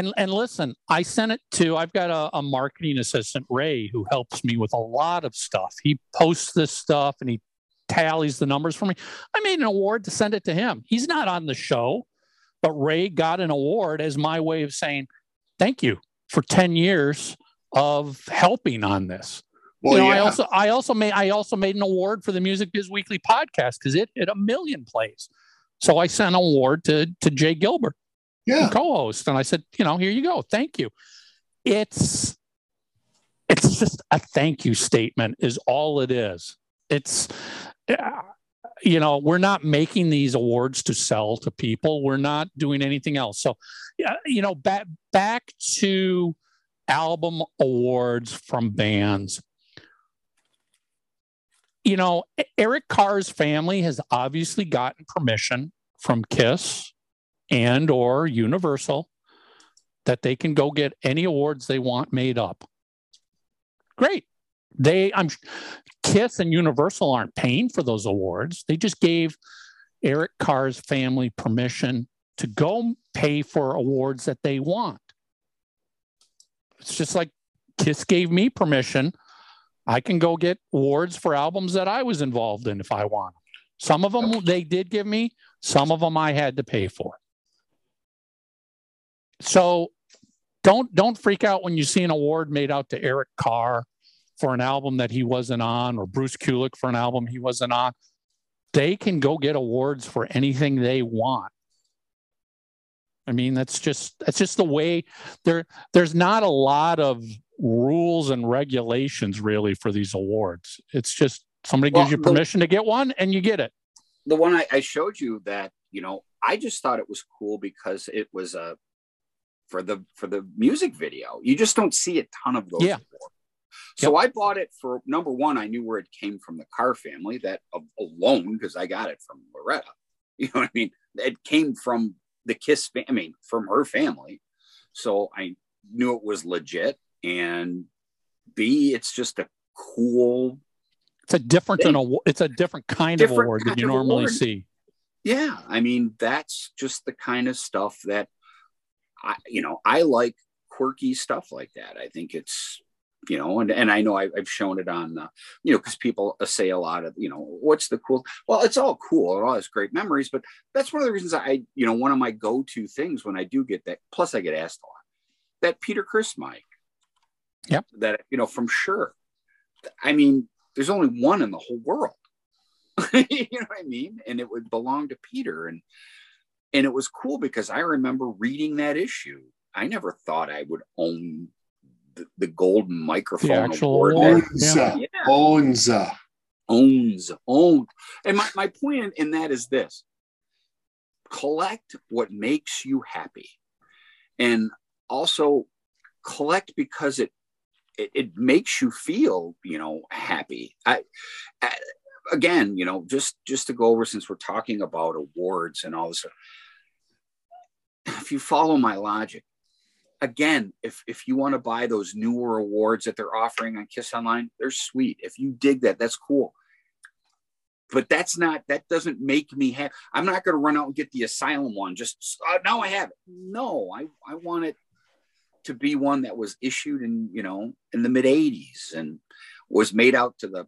And, and listen, I sent it to, I've got a, a marketing assistant, Ray, who helps me with a lot of stuff. He posts this stuff and he tallies the numbers for me. I made an award to send it to him. He's not on the show, but Ray got an award as my way of saying, thank you for 10 years of helping on this. Well, you know, yeah. I also I also made I also made an award for the Music Biz Weekly podcast because it hit a million plays. So I sent an award to to Jay Gilbert, yeah. co-host, and I said, you know, here you go, thank you. It's it's just a thank you statement is all it is. It's uh, you know we're not making these awards to sell to people. We're not doing anything else. So you know back back to album awards from bands you know, Eric Carr's family has obviously gotten permission from Kiss and or Universal that they can go get any awards they want made up. Great. They I'm Kiss and Universal aren't paying for those awards. They just gave Eric Carr's family permission to go pay for awards that they want. It's just like Kiss gave me permission I can go get awards for albums that I was involved in if I want. Some of them they did give me, some of them I had to pay for. So don't don't freak out when you see an award made out to Eric Carr for an album that he wasn't on or Bruce Kulick for an album he wasn't on. They can go get awards for anything they want. I mean, that's just that's just the way there there's not a lot of rules and regulations really for these awards. It's just somebody Well, gives you the- permission to get one and you get it. the one I, I showed you that you know I just thought it was cool because it was a for the for the music video. You just don't see a ton of those. Yeah. awards. So I bought it for number one. I knew where it came from the Carr family. That a- alone because I got it from Loretta. You know what I mean? It came from the Kiss. Fa- I mean, from her family. So I knew it was legit. And B, it's just a cool It's a different an award. It's a different kind of Different award than you normally award. see. yeah i mean that's just the kind of stuff that i you know i like quirky stuff like that i think it's you know and, and i know I, i've shown it on uh, you know because people say a lot of you know what's the cool well it's all cool it all has great memories but that's one of the reasons i you know one of my go-to things when i do get that plus i get asked a lot that peter criss mic Yep. that you know from sure i mean there's only one in the whole world you know what I mean? And it would belong to Peter. And and it was cool because I remember reading that issue. I never thought I would own the, the golden microphone The actual award award. Owns, Yeah. uh, owns, uh, owns owned. And my, my point in, in that is this collect what makes you happy. And also collect because it it, it makes you feel you know happy I, I again you know just just to go over since we're talking about awards and all this stuff, if you follow my logic again if if you want to buy those newer awards that they're offering on kiss online they're sweet if you dig that that's cool but that's not that doesn't make me have. i'm not going to run out and get the asylum one just uh, now i have it no i i want it to be one that was issued in you know in the mid 80s and was made out to the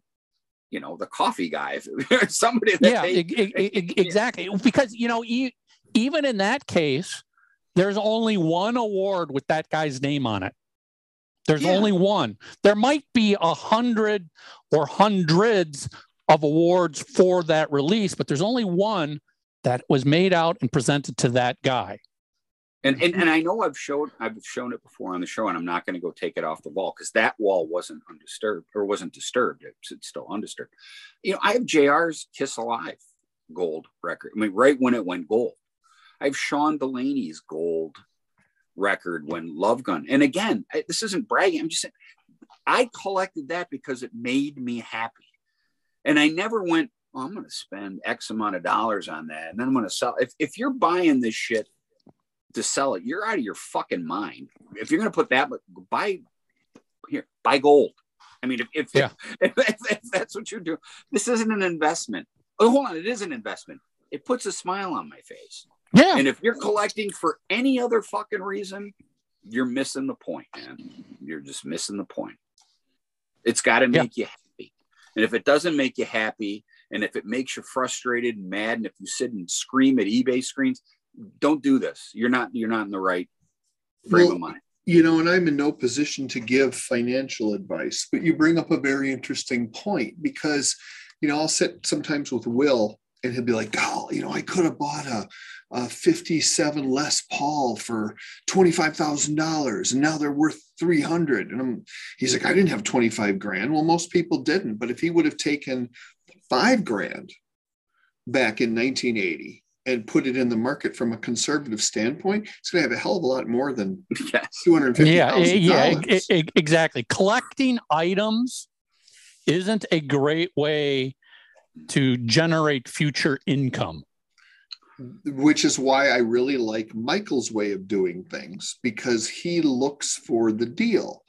you know the coffee guy somebody that yeah, they, e- e- exactly. Because you know, e- even in that case, there's only one award with that guy's name on it. There's Yeah. only one. There might be a hundred or hundreds of awards for that release, but there's only one that was made out and presented to that guy. and, and and I know I've showed I've shown it before on the show, and I'm not going to go take it off the wall because that wall wasn't undisturbed or wasn't disturbed. It's, it's still undisturbed. You know, I have JR's Kiss Alive gold record. I mean, right when it went gold. I have Sean Delaney's gold record when Love Gun. And again, I, this isn't bragging. I'm just saying I collected that because it made me happy. And I never went, oh, I'm going to spend X amount of dollars on that. And then I'm going to sell. If, if you're buying this shit to sell it, you're out of your fucking mind. If you're going to put that, but buy here, buy gold. I mean, if if, Yeah. if, if, if that's what you're doing, this isn't an investment. Oh, hold on, it is an investment. It puts a smile on my face. Yeah. And if you're collecting for any other fucking reason, you're missing the point, man. You're just missing the point. It's got to Yeah. make you happy. And if it doesn't make you happy, and if it makes you frustrated and mad, and if you sit and scream at eBay screens, don't do this. You're not you're not in the right frame Well, of mind. you know, and I'm in no position to give financial advice, but you bring up a very interesting point because, you know, I'll sit sometimes with Will and he'll be like, oh, you know, I could have bought a, a 57 Les Paul for $25,000 and now they're worth 300. And I'm, he's like, I didn't have 25 grand. Well, most people didn't, but if he would have taken five grand back in 1980 and put it in the market from a conservative standpoint, it's going to have a hell of a lot more than Yes. two hundred fifty yeah, yeah, dollars. exactly. Collecting items isn't a great way to generate future income. Which is why I really like Michael's way of doing things because he looks for the deal.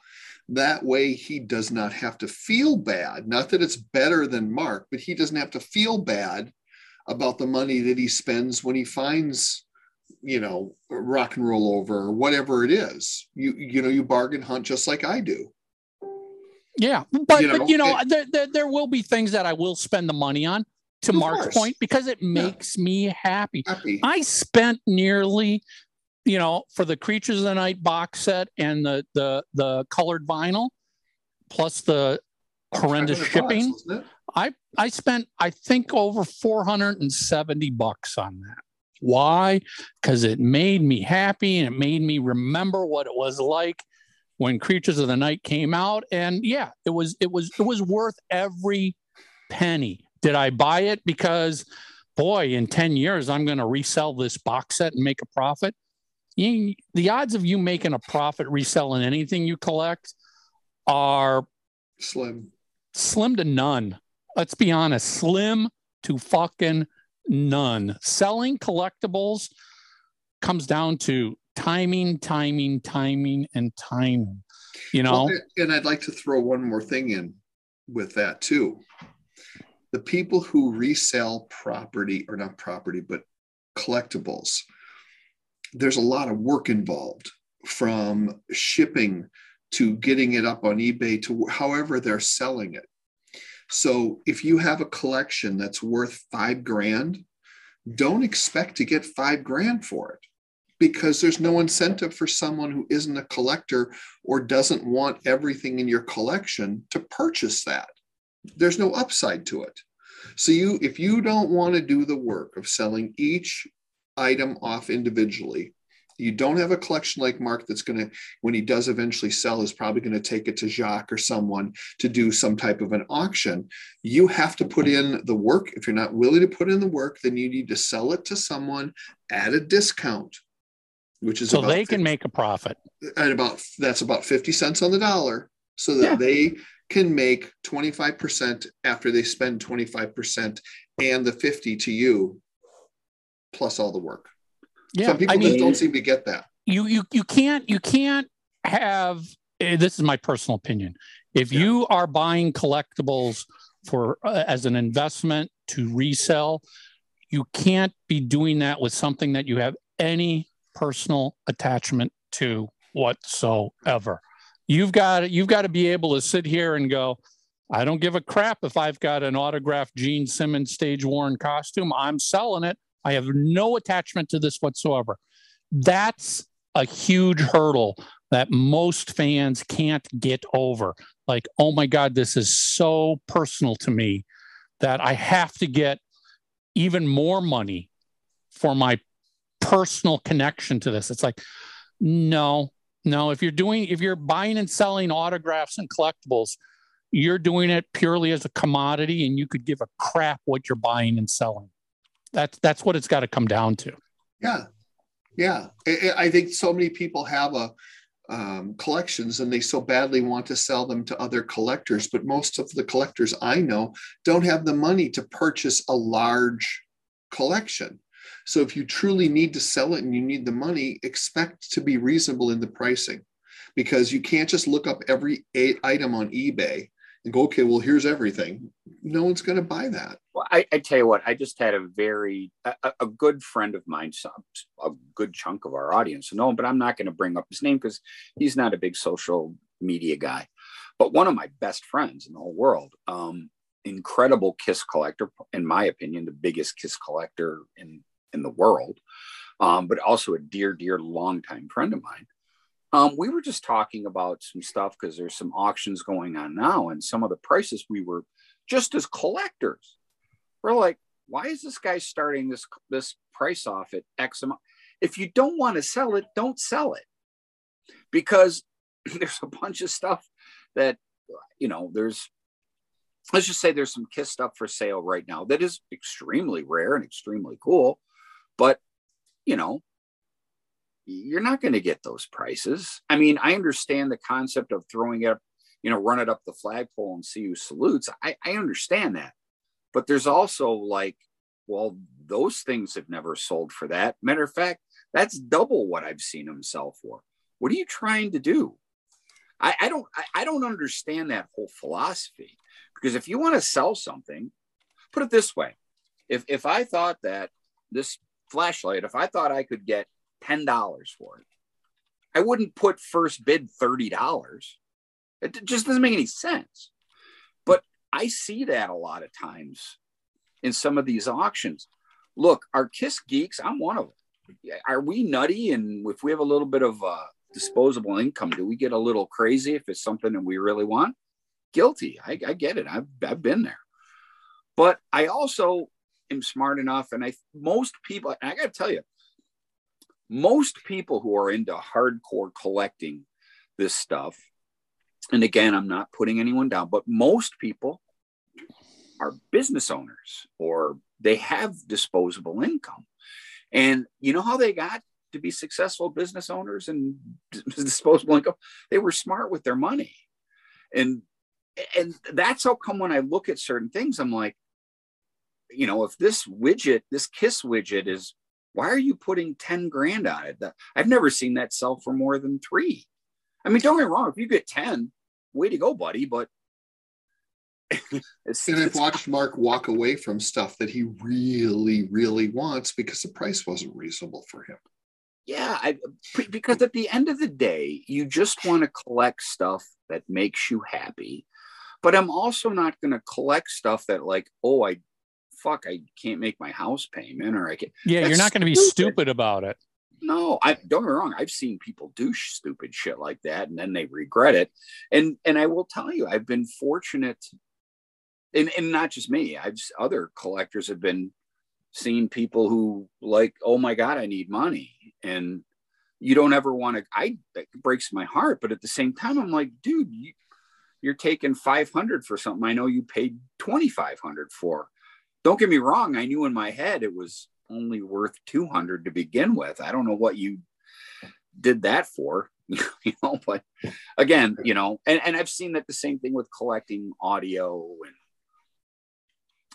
That way, he does not have to feel bad. Not that it's better than Mark, but he doesn't have to feel bad about the money that he spends when he finds, you know, rock and roll over or whatever it is. You you know, you bargain hunt just like I do. Yeah, but You know, but you know it- there, there there will be things that I will spend the money on. To Mark's course. point, because it makes me happy. Happy. I spent nearly, you know, for the Creatures of the Night box set and the the the colored vinyl, plus the horrendous 500 bucks, shipping. I I spent I think over 470 bucks on that. Why? Because it made me happy and it made me remember what it was like when Creatures of the Night came out. And yeah, it was it was it was worth every penny. Did I buy it because boy, in 10 years I'm going to resell this box set and make a profit? You, the odds of you making a profit reselling anything you collect are Slim. slim to none. Let's be honest, slim to fucking none. Selling collectibles comes down to timing, timing, timing, and timing. You know, Well, and I'd like to throw one more thing in with that too. The people who resell property, or not property, but collectibles, there's a lot of work involved from shipping to getting it up on eBay to however they're selling it. So if you have a collection that's worth five grand, don't expect to get five grand for it because there's no incentive for someone who isn't a collector or doesn't want everything in your collection to purchase that. There's no upside to it. So you if you don't want to do the work of selling each item off individually, you don't have a collection like Mark that's going to when he does eventually sell is probably going to take it to Jacques or someone to do some type of an auction. You have to put in the work. If you're not willing to put in the work, then you need to sell it to someone at a discount which is so about they can 50 make a profit. at about that's about 50 cents on the dollar so that Yeah. they can make 25% after they spend 25% and the 50 to you plus all the work Yeah, some people I just don't seem to get that you you you can't you can't have. eh, This is my personal opinion. If Yeah. you are buying collectibles for uh, as an investment to resell, you can't be doing that with something that you have any personal attachment to whatsoever. You've got you've got to be able to sit here and go, I don't give a crap if I've got an autographed Gene Simmons stage worn costume. I'm selling it. I have no attachment to this whatsoever. That's a huge hurdle that most fans can't get over. Like, oh my God, this is so personal to me that I have to get even more money for my personal connection to this. It's like, no, no. If you're doing, if you're buying and selling autographs and collectibles, you're doing it purely as a commodity and you could give a crap what you're buying and selling. That's that's what it's got to come down to. yeah yeah I, think so many people have a um, collections and they so badly want to sell them to other collectors but most of the collectors i know don't have the money to purchase a large collection so if you truly need to sell it and you need the money expect to be reasonable in the pricing because you can't just look up every item on eBay and go, okay, well, here's everything. No one's going to buy that. Well, I, I tell you what, I just had a very a, a good friend of mine, some- a good chunk of our audience him, but I'm not going to bring up his name because he's not a big social media guy. But one of my best friends in the whole world, um, incredible Kiss collector, in my opinion, the biggest Kiss collector in in the world, um, but also a dear, dear, longtime friend of mine. Um, we were just talking about some stuff because there's some auctions going on now, and some of the prices we were just as collectors. We're like, why is this guy starting this this price off at X amount? If you don't want to sell it, don't sell it, because there's a bunch of stuff that you know. There's let's just say there's some Kiss stuff for sale right now that is extremely rare and extremely cool, but you know you're not going to get those prices. I mean, I understand the concept of throwing it up, you know, run it up the flagpole and see who salutes. I, I understand that. But there's also like, well, those things have never sold for that. Matter of fact, that's double what I've seen them sell for. What are you trying to do? I, I don't I, I don't understand that whole philosophy. Because if you want to sell something, put it this way. If if I thought that this flashlight, if I thought I could get $10 for it. I wouldn't put first bid $30. It just doesn't make any sense. But I see that a lot of times in some of these auctions. Look, our Kiss geeks, I'm one of them. Are we nutty? And if we have a little bit of uh, disposable income, do we get a little crazy if it's something that we really want? Guilty. I, I get it. I've, I've been there. But I also am smart enough, and I most people, I got to tell you, most people who are into hardcore collecting this stuff, and again, I'm not putting anyone down, but most people are business owners or they have disposable income. And you know how they got to be successful business owners and disposable income? They were smart with their money. And and that's how come when I look at certain things, I'm like, you know, if this widget, this kiss widget is why are you putting 10 grand on it? I've never seen that sell for more than three. I mean, don't get me wrong, if you get 10, way to go, buddy. But it's, and I've watched Mark walk away from stuff that he really, really wants because the price wasn't reasonable for him. Yeah, I, because at the end of the day, you just want to collect stuff that makes you happy. But I'm also not going to collect stuff that, like, oh, I fuck, I can't make my house payment or I can't. Yeah, you're not going to be stupid about it. No, I don't get me wrong. I've seen people do stupid shit like that and then they regret it. And and I will tell you, I've been fortunate, and, and not just me, I've other collectors have been seeing people who like, oh my God, I need money. And you don't ever want to, I that breaks my heart. But at the same time, I'm like, dude, you, you're taking 500 for something I know you paid 2,500 for don't get me wrong. I knew in my head it was only worth 200 to begin with. I don't know what you did that for, you know, but again, you know, and, and I've seen that the same thing with collecting audio and,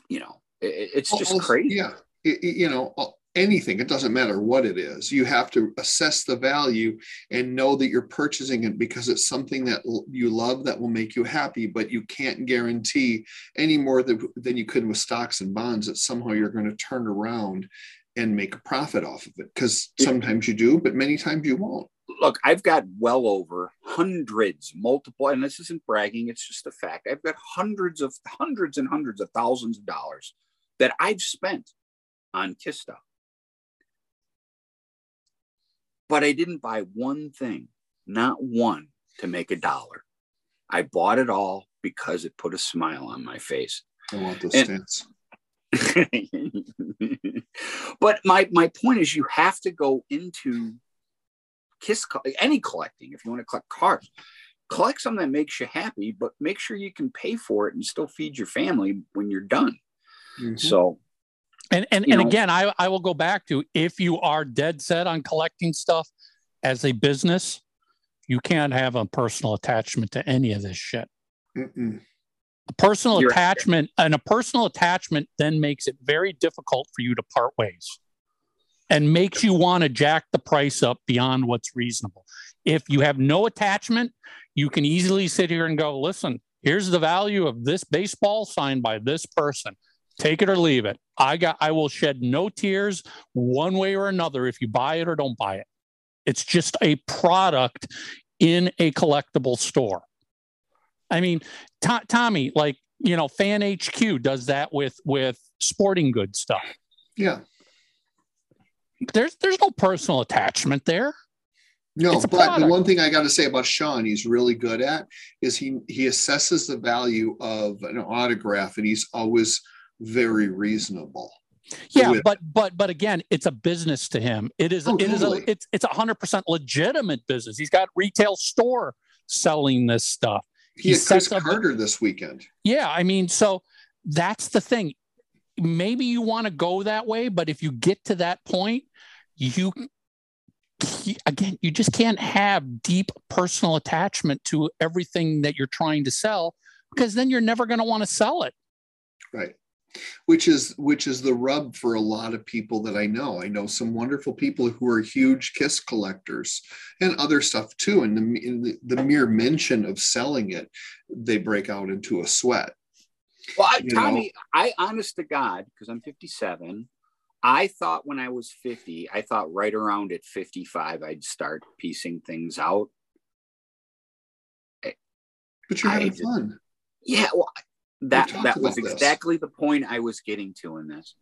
you know, it, it's just crazy. Yeah. It, you know, anything, it doesn't matter what it is. You have to assess the value and know that you're purchasing it because it's something that you love that will make you happy, but you can't guarantee any more than, than you could with stocks and bonds that somehow you're going to turn around and make a profit off of it. Because sometimes you do, but many times you won't. Look, I've got well over hundreds, multiple, and this isn't bragging, it's just a fact. I've got hundreds of hundreds and hundreds of thousands of dollars that I've spent on Kiss but I didn't buy one thing, not one to make a dollar. I bought it all because it put a smile on my face. I want those stats. but my my point is, you have to go into kiss any collecting if you want to collect cars. Collect something that makes you happy, but make sure you can pay for it and still feed your family when you're done. Mm-hmm. So and and, and again, I, I will go back to if you are dead set on collecting stuff as a business, you can't have a personal attachment to any of this shit. Mm-mm. A personal You're attachment right. and a personal attachment then makes it very difficult for you to part ways and makes you want to jack the price up beyond what's reasonable. If you have no attachment, you can easily sit here and go, listen, here's the value of this baseball signed by this person. Take it or leave it. I got I will shed no tears one way or another if you buy it or don't buy it. It's just a product in a collectible store. I mean, to- Tommy, like you know, Fan HQ does that with with sporting goods stuff. Yeah. There's there's no personal attachment there. No, but the one thing I got to say about Sean, he's really good at is he he assesses the value of an autograph, and he's always very reasonable. Yeah, with- but but but again, it's a business to him. It is Oh, it is totally. a it's it's a hundred percent legitimate business. He's got retail store selling this stuff. He He Chris sets up- Carter this weekend. Yeah, I mean, so that's the thing. Maybe you want to go that way, but if you get to that point, you again, you just can't have deep personal attachment to everything that you're trying to sell because then you're never going to want to sell it. Right. Which is which is the rub for a lot of people that I know. I know some wonderful people who are huge kiss collectors and other stuff too. And the, in the, the mere mention of selling it, they break out into a sweat. Well, I, You know? Tommy, I honest to God, because I'm 57, I thought when I was 50, I thought right around at 55, I'd start piecing things out. But you're having fun. Yeah, well, that that was about this. exactly the point I was getting to in this.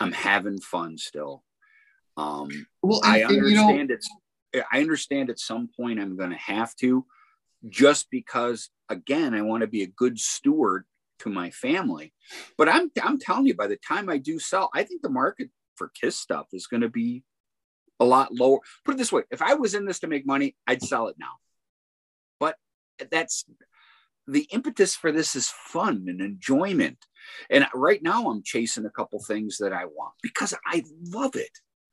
I'm having fun still. Um, Well, I and- and, you know, understand it's. I understand at some point I'm going to have to, just because again I want to be a good steward to my family. But I'm I'm telling you, by the time I do sell, I think the market for Kiss stuff is going to be a lot lower. Put it this way: if I was in this to make money, I'd sell it now. But that's the impetus for this is fun and enjoyment. And right now, I'm chasing a couple things that I want because I love it.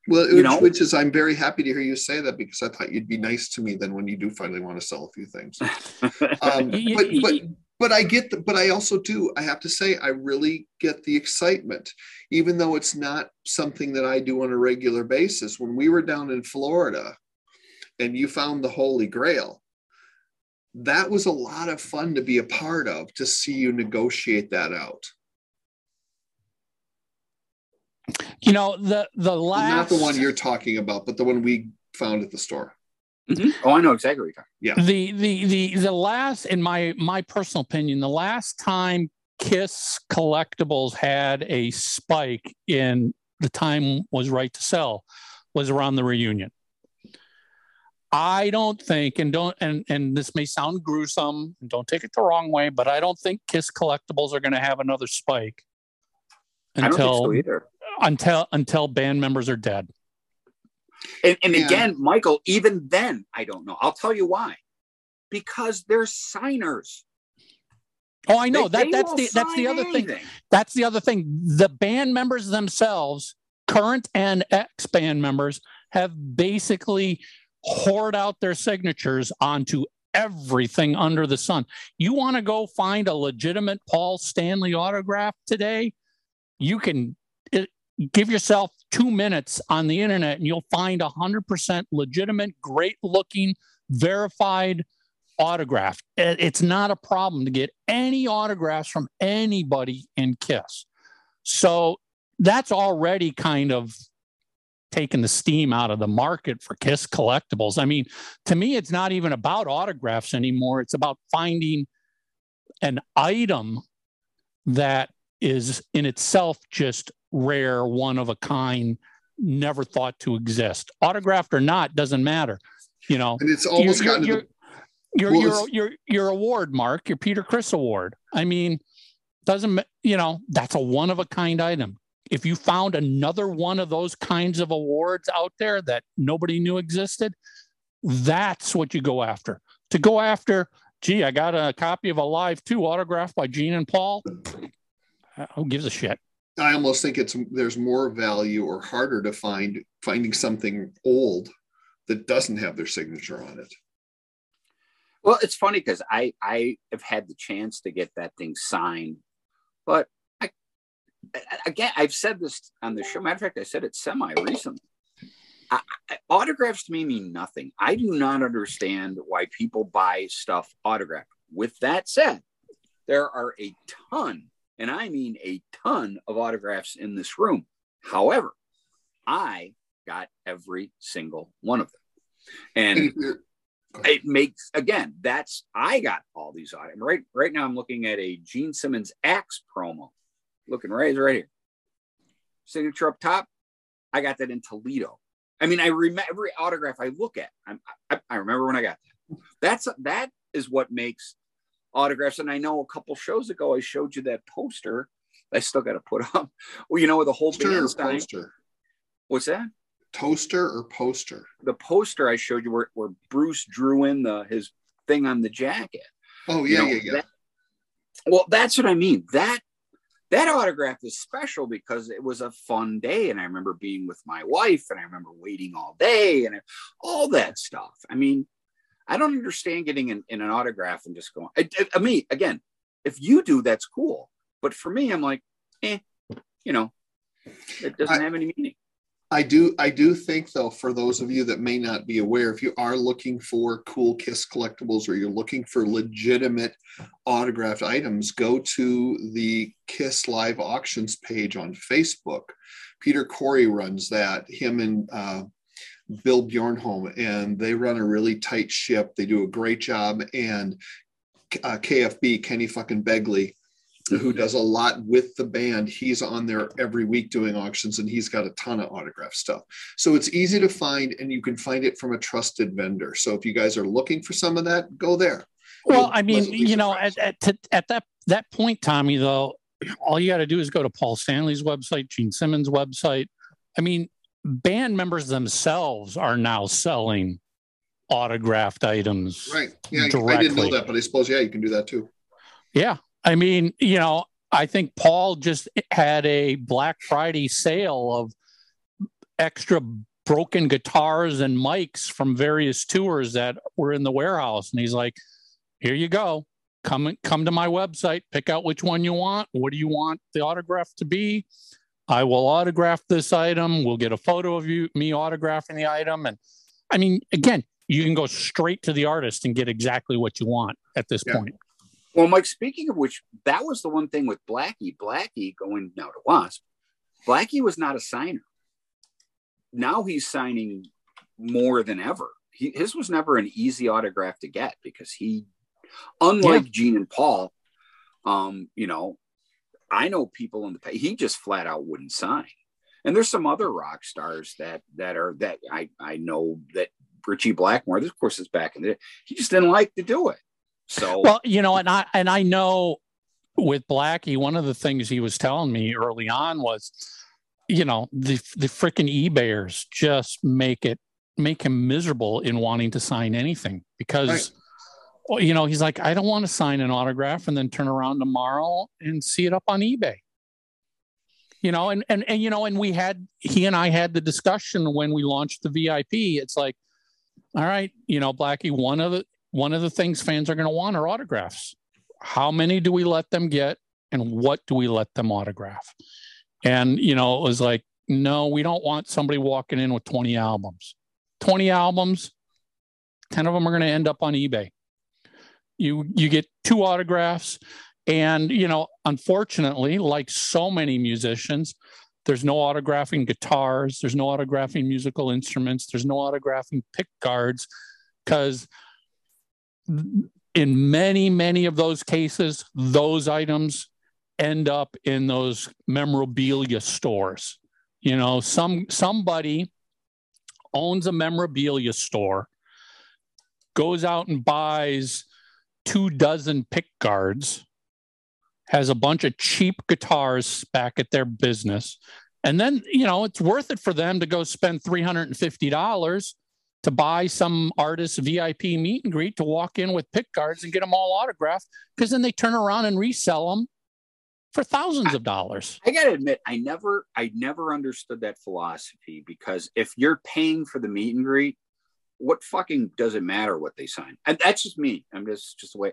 Well, you which, know? which is, I'm very happy to hear you say that because I thought you'd be nice to me then when you do finally want to sell a few things. Um, but, but, but I get, the, but I also do, I have to say, I really get the excitement, even though it's not something that I do on a regular basis. When we were down in Florida and you found the Holy Grail, that was a lot of fun to be a part of to see you negotiate that out. You know, the the last Not the one you're talking about, but the one we found at the store. Mhm. Oh, I know exactly what you're talking. the the the the last in my my personal opinion the last time kiss collectibles had a spike in the time was right to sell was around the reunion i don't think and don't and and this may sound gruesome and don't take it the wrong way but i don't think kiss collectibles are going to have another spike I don't think until so either. until until band members are dead And, and Yeah. again, Michael, even then, I don't know. I'll tell you why. Because they're signers. oh i know They- that they that's the that's the sign other thing that's the other thing. The band members themselves, current and ex band members, have basically hoard out their signatures onto everything under the sun. You want to go find a legitimate Paul Stanley autograph today? You can give yourself two minutes on the internet and you'll find a hundred percent legitimate, great looking, verified autograph. It's not a problem to get any autographs from anybody in Kiss. So that's already kind of taken the steam out of the market for Kiss collectibles. I mean, to me, it's not even about autographs anymore. It's about finding an item that is in itself just rare, one of a kind, never thought to exist. Autographed or not, doesn't matter. You know, And it's almost your, gotten to your, the, your, Well, your, your, your award, Mark, your Peter Criss award. I mean, doesn't, you know, that's a one of a kind item. If you found another one of those kinds of awards out there that nobody knew existed, that's what you go after. To go after, gee, I got a copy of Alive 2 autographed by Gene and Paul. Uh, Who gives a shit? I almost think it's there's more value or harder to find finding something old that doesn't have their signature on it. Well, it's funny because I I have had the chance to get that thing signed, but I again I've said this on the show. Matter of fact, I said it semi recently. I, autographs to me mean nothing. I do not understand why people buy stuff autographed. With that said, there are a ton, and I mean a ton of autographs in this room. However, I got every single one of them. And it makes again, that's I got all these items. Right right now I'm looking at a Gene Simmons Axe promo. Looking right, right here. Signature up top. I got that in Toledo. I mean, I remember every autograph I look at. I'm, I, I remember when I got that. That's that is what makes autographs. And I know a couple shows ago I showed you that poster. I still got to put up. Well, you know, with the whole Toaster or poster? What's that? Toaster or poster? The poster I showed you where, where Bruce drew in the his thing on the jacket. Oh You yeah, know, yeah, yeah. that- well, that's what I mean. That that autograph is special because it was a fun day, and I remember being with my wife, and I remember waiting all day, and all that stuff. I mean, I don't understand getting in, in an autograph and just going. I, I, mean, again, if you do, that's cool. But for me, I'm like, eh, you know, it doesn't I- have any meaning. I do I do think though for those of you that may not be aware if you are looking for cool kiss collectibles or you're looking for legitimate autographed items go to the Kiss live auctions page on Facebook. Peter Corey runs that him and uh, Bill Bjornholm and they run a really tight ship. They do a great job and uh, KFB Kenny fucking Begley who does a lot with the band. He's on there every week doing auctions and he's got a ton of autograph stuff. So it's easy to find and you can find it from a trusted vendor. So if you guys are looking for some of that, go there. Well, You'll I mean, you know, at at, to, at that that point, Tommy, though, all you got to do is go to Paul Stanley's website, Gene Simmons' website. I mean, band members themselves are now selling autographed items. Right. Yeah, I didn't know that, but I suppose, yeah, you can do that too. Yeah. I mean, you know, I think Paul just had a Black Friday sale of extra broken guitars and mics from various tours that were in the warehouse. And he's like, here you go. Come come to my website, pick out which one you want. What do you want the autograph to be? I will autograph this item. We'll get a photo of you, me autographing the item. And I mean, again, you can go straight to the artist and get exactly what you want at this Yeah. point. Well, Mike, speaking of which, that was the one thing with Blackie. Blackie going now to Wasp. Blackie was not a signer. Now he's signing more than ever. He, his was never an easy autograph to get because he, unlike Gene and Paul, um, you know, I know people in the he just flat out wouldn't sign. And there's some other rock stars that that are that I I know that Ritchie Blackmore, this of course is back in the he just didn't like to do it. So Well, you know, and I and I know with Blackie, one of the things he was telling me early on was, you know, the the freaking eBayers just make it make him miserable in wanting to sign anything because Right. you know, he's like, I don't want to sign an autograph and then turn around tomorrow and see it up on eBay. You know, and and and you know, and we had he and I had the discussion when we launched the VIP. It's like, all right, you know, Blackie, one of the one of the things fans are going to want are autographs. How many do we let them get and what do we let them autograph? And, you know, it was like, no, we don't want somebody walking in with 20 albums. 20 albums, 10 of them are going to end up on eBay. You you get two autographs and, you know, unfortunately, like so many musicians, there's no autographing guitars, there's no autographing musical instruments, there's no autographing pick guards because in many many of those cases those items end up in those memorabilia stores. You know some somebody owns a memorabilia store goes out and buys two dozen pick guards has a bunch of cheap guitars back at their business and then you know it's worth it for them to go spend $350 to buy some artist's VIP meet and greet to walk in with pick guards and get them all autographed because then they turn around and resell them for thousands of dollars. I gotta admit, I never, I never understood that philosophy because if you're paying for the meet and greet, what fucking does it matter what they sign? And that's just me. I'm just, just the way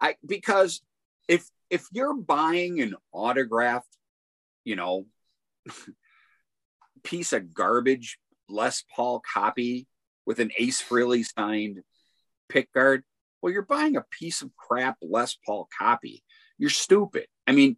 I because if if you're buying an autographed, you know, piece of garbage Les Paul copy with an Ace Frehley signed pick guard. Well, you're buying a piece of crap Les Paul copy. You're stupid. I mean,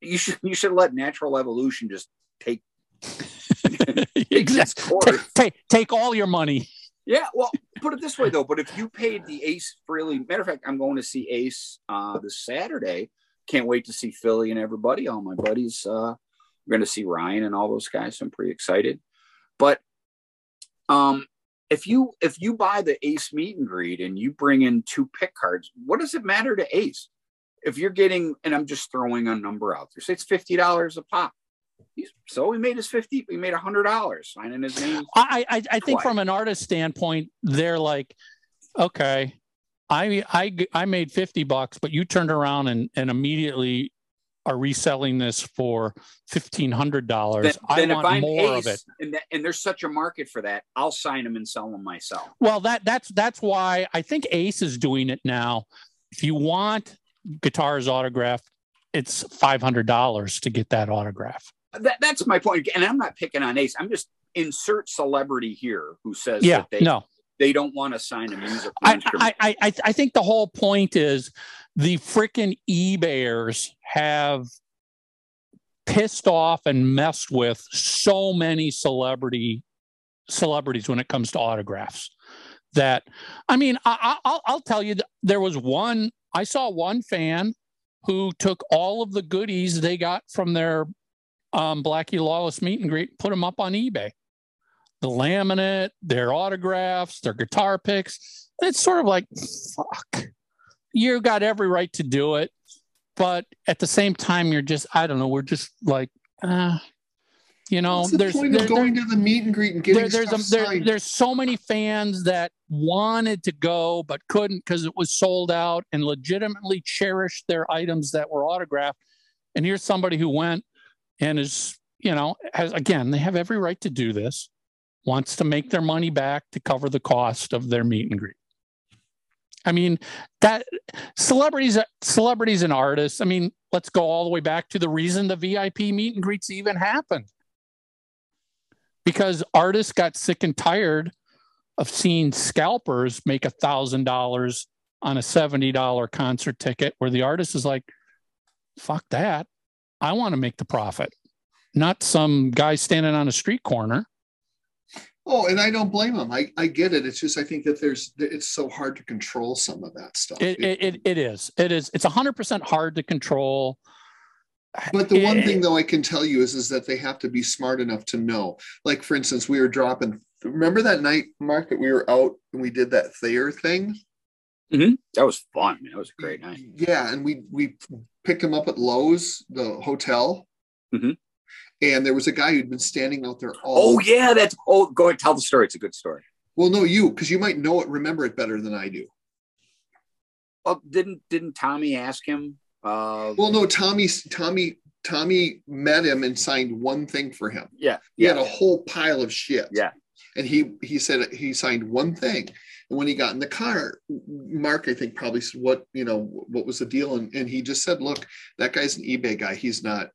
you should you should let natural evolution just take exactly. Take, take, take all your money. Yeah, well, put it this way though. But if you paid the Ace Frehley, matter of fact, I'm going to see Ace uh, this Saturday. Can't wait to see Philly and everybody. All my buddies. Uh, we're going to see Ryan and all those guys. So I'm pretty excited. But um, if you if you buy the Ace meet and greet and you bring in two pick guards, what does it matter to Ace? If you're getting, and I'm just throwing a number out there, say it's fifty dollars a pop. He's, so he made his 50 he made a hundred dollars signing his name i i, I think from an artist standpoint they're like okay i i i made 50 bucks but you turned around and and immediately are reselling this for fifteen hundred dollars. I then want more Ace, of it. And, that, and there's such a market for that. I'll sign them and sell them myself. Well, that that's that's why I think Ace is doing it now. If you want guitars autographed, it's five hundred dollars to get that autograph. That, that's my. And I'm not picking on Ace. I'm just insert celebrity here who says yeah, that they no. They don't want to sign a musical I, instrument. I, I, I think the whole point is the freaking eBayers have pissed off and messed with so many celebrity celebrities when it comes to autographs that i mean I, I'll, I'll tell you there was one i saw one fan who took all of the goodies they got from their um, blackie lawless meet and greet put them up on ebay the laminate their autographs their guitar picks. It's sort of like fuck you got every right to do it. But at the same time you're just i don't know we're just like uh, you know What's the there's point there- of going there- to the meet and greet and getting there, there's stuff a, there, there's so many fans that wanted to go but couldn't because it was sold out and legitimately cherished their items that were autographed. And here's somebody who went and is you know has again they have every right to do this wants to make their money back to cover the cost of their meet and greet. I mean that celebrities celebrities and artists i mean let's go all the way back to the reason the vip meet and greets even happened. Because artists got sick and tired of seeing scalpers make a thousand dollars on a $70 concert ticket where the artist is like fuck that. I want to make the profit. Not some guy standing on a street corner Oh, and I don't blame them. I, I get it. It's just I think that there's it's so hard to control some of that stuff. it, it, it, it is it is it's 100% hard to control But the one thing though I can tell you is is that they have to be smart enough to know. Like for instance, we were dropping. Remember that night, Mark, that we were out and we did that Thayer thing. that was fun. That was a great night. Yeah, and we we picked him up at Loews, the hotel. Mhm. And there was a guy who'd been standing out there all. Oh yeah, that's oh go ahead, tell the story. It's a good story. Well, no, you because you might know it, remember it better than I do. Well, didn't didn't Tommy ask him? Uh, Well, no, Tommy, Tommy, Tommy met him and signed one thing for him. yeah, He yeah, had a whole pile of shit. Yeah. And he he said he signed one thing. And when he got in the car, Mark, I think probably said, what, you know, what was the deal? And, and he just said, look, that guy's an eBay guy. He's not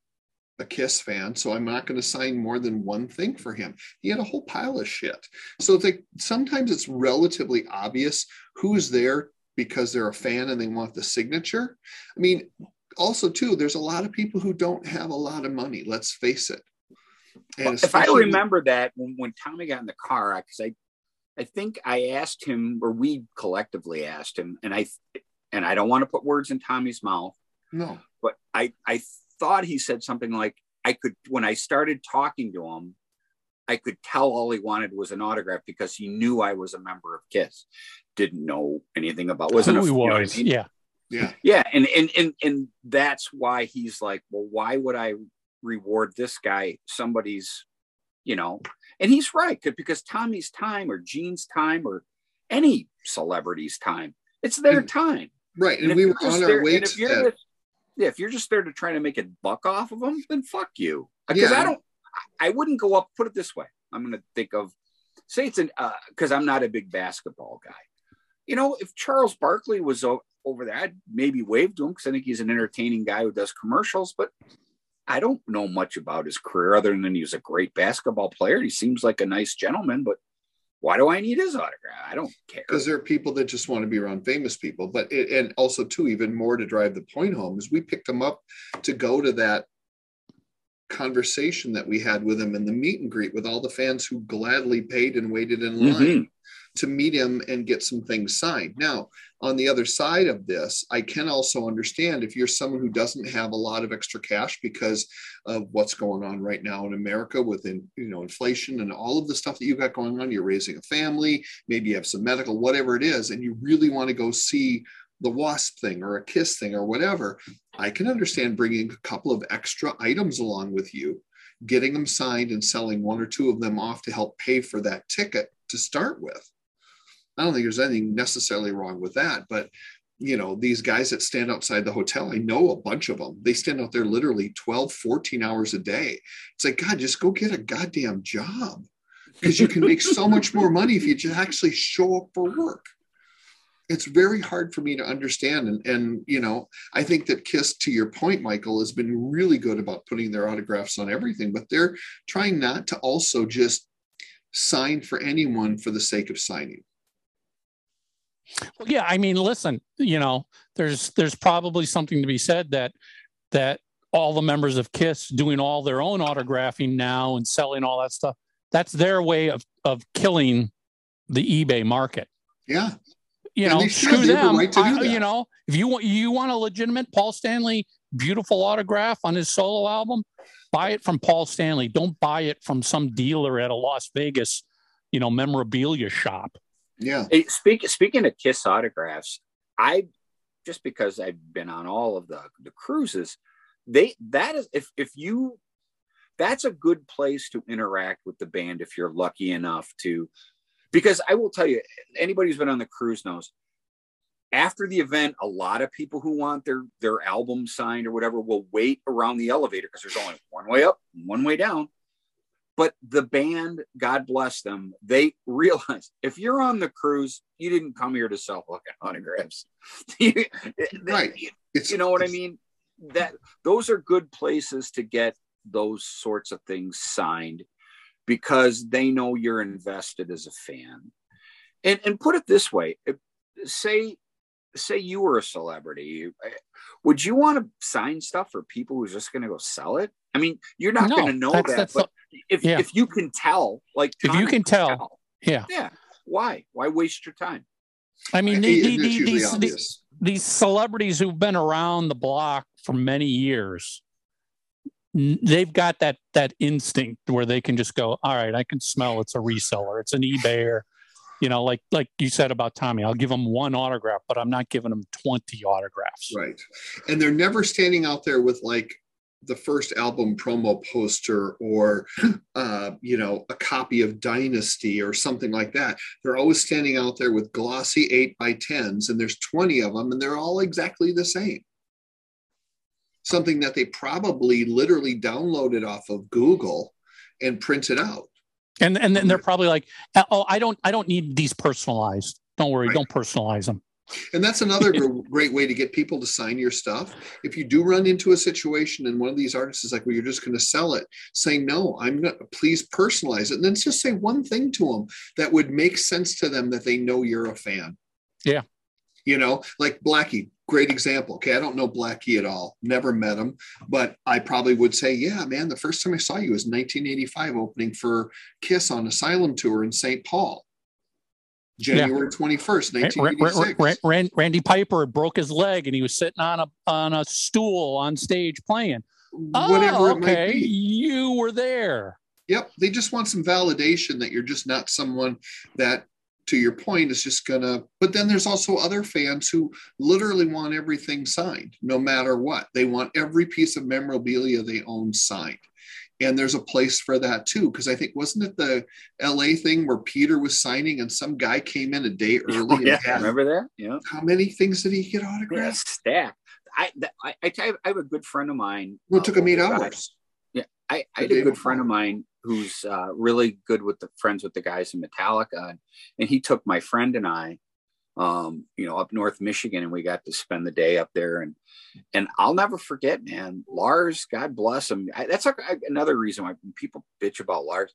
a Kiss fan. So I'm not going to sign more than one thing for him. He had a whole pile of shit. So it's like sometimes it's relatively obvious who's there because they're a fan and they want the signature. I mean, also too, there's a lot of people who don't have a lot of money. Let's face it. And if I remember that when, when Tommy got in the car, because I, I think I asked him, or we collectively asked him, and I, and I don't want to put words in Tommy's mouth, no, but I, I thought he said something like, I could, when I started talking to him, I could tell all he wanted was an autograph because he knew I was a member of Kiss. Didn't know anything about, wasn't who a, he you know what I was mean? yeah yeah. Yeah, and and and and that's why he's like, well, why would I reward this guy somebody's, you know? And he's right, because Tommy's time or Gene's time or any celebrity's time, it's their hmm. time. Right. And, if we were on there- our way to you're that. just- yeah, if you're just there to try to make a buck off of them, then fuck you. Uh, because Yeah. I don't, I wouldn't go up. Put it this way, I'm going to think of, say it's an, uh, because I'm not a big basketball guy. You know, if Charles Barkley was o- over there, I'd maybe wave to him because I think he's an entertaining guy who does commercials. But I don't know much about his career other than he was a great basketball player. He seems like a nice gentleman, but why do I need his autograph? I don't care. Because there are people that just want to be around famous people. But it, and also too, even more to drive the point home is we picked him up to go to that conversation that we had with him in the meet and greet with all the fans who gladly paid and waited in line Mhm. To meet him and get some things signed. Now, on the other side of this, I can also understand if you're someone who doesn't have a lot of extra cash because of what's going on right now in America with you know inflation and all of the stuff that you've got going on. You're raising a family, maybe you have some medical, whatever it is, and you really want to go see the wasp thing or a kiss thing or whatever. I can understand bringing a couple of extra items along with you, getting them signed and selling one or two of them off to help pay for that ticket to start with. I don't think there's anything necessarily wrong with that, but you know, these guys that stand outside the hotel, I know a bunch of them. They stand out there literally 12, 14 hours a day. It's like, God, just go get a goddamn job because you can make so much more money if you just actually show up for work. It's very hard for me to understand. And, and, you know, I think that KISS, to your point, Michael, has been really good about putting their autographs on everything, but they're trying not to also just sign for anyone for the sake of signing. Well, yeah, I mean, listen, you know, there's there's probably something to be said that that all the members of KISS doing all their own autographing now and selling all that stuff. That's their way of of killing the eBay market. Yeah. You And know, screw They have the them. right I- you know, if you want you want a legitimate Paul Stanley beautiful autograph on his solo album, buy it from Paul Stanley. Don't buy it from some dealer at a Las Vegas, you know, memorabilia shop. Yeah. Hey, speak, speaking of Kiss autographs, I just because I've been on all of the, the cruises, they that is if if you that's a good place to interact with the band if you're lucky enough to because I will tell you anybody who's been on the cruise knows after the event a lot of people who want their their album signed or whatever will wait around the elevator because there's only one way up one way down but the band god bless them they realized if you're on the cruise you didn't come here to sell fucking autographs. You- Right. It's you know what i mean? That those are good places to get those sorts of things signed because they know you're invested as a fan. And and put it this way say say you were a celebrity would you want to sign stuff for people who's just going to go sell it? I mean you're not No, going to know that's- that that's but if, yeah. if you can tell like If you can tell. Yeah. yeah why why waste your time I mean, the, the, the, these, these, these celebrities who've been around the block for many years, they've got that that instinct where they can just go, all right, I can smell it's a reseller, it's an eBayer. You know, like like you said about Tommy, I'll give him one autograph, but I'm not giving him 20 autographs. Right. And they're never standing out there with like the first album promo poster or uh, you know a copy of dynasty or something like that they're always standing out there with glossy 8 by 10s and there's 20 of them and they're all exactly the same something that they probably literally downloaded off of google and printed out And and then they're probably like, oh, I don't I don't need these personalized. Don't worry, Right. don't personalize them. And that's another great way to get people to sign your stuff. If you do run into a situation and one of these artists is like, well, you're just going to sell it, say, no, I'm not, please personalize it. And then just say one thing to them that would make sense to them that they know you're a fan. Yeah. You know, like Blackie, great example. Okay. I don't know Blackie at all, never met him, but I probably would say, yeah, man, the first time I saw you was 1985 opening for Kiss on Asylum Tour in St. Paul. January 21st, Ra- ra- 1986. ra- Ran- Randy Piper broke his leg and he was sitting on a on a stool on stage playing. whatever oh, it might okay, be. you were there. Yep. They just want some validation that you're just not someone that, to your point, is just gonna. But then there's also other fans who literally want everything signed, no matter what. They want every piece of memorabilia they own signed. And there's a place for that too. Because I think, wasn't it the LA thing where Peter was signing and some guy came in a day early? Oh, and yeah had- remember that yeah How many things did he get yeah autographed? stack I, I I I have a good friend of mine Well, uh, it took him eight of the hours. guys- I, I had a good friend of mine who's uh, really good with the friends with the guys in Metallica, and, and he took my friend and I um, you know, up North Michigan, and we got to spend the day up there. And and I'll never forget, man. Lars, God bless him. I, that's a, another reason why people bitch about Lars.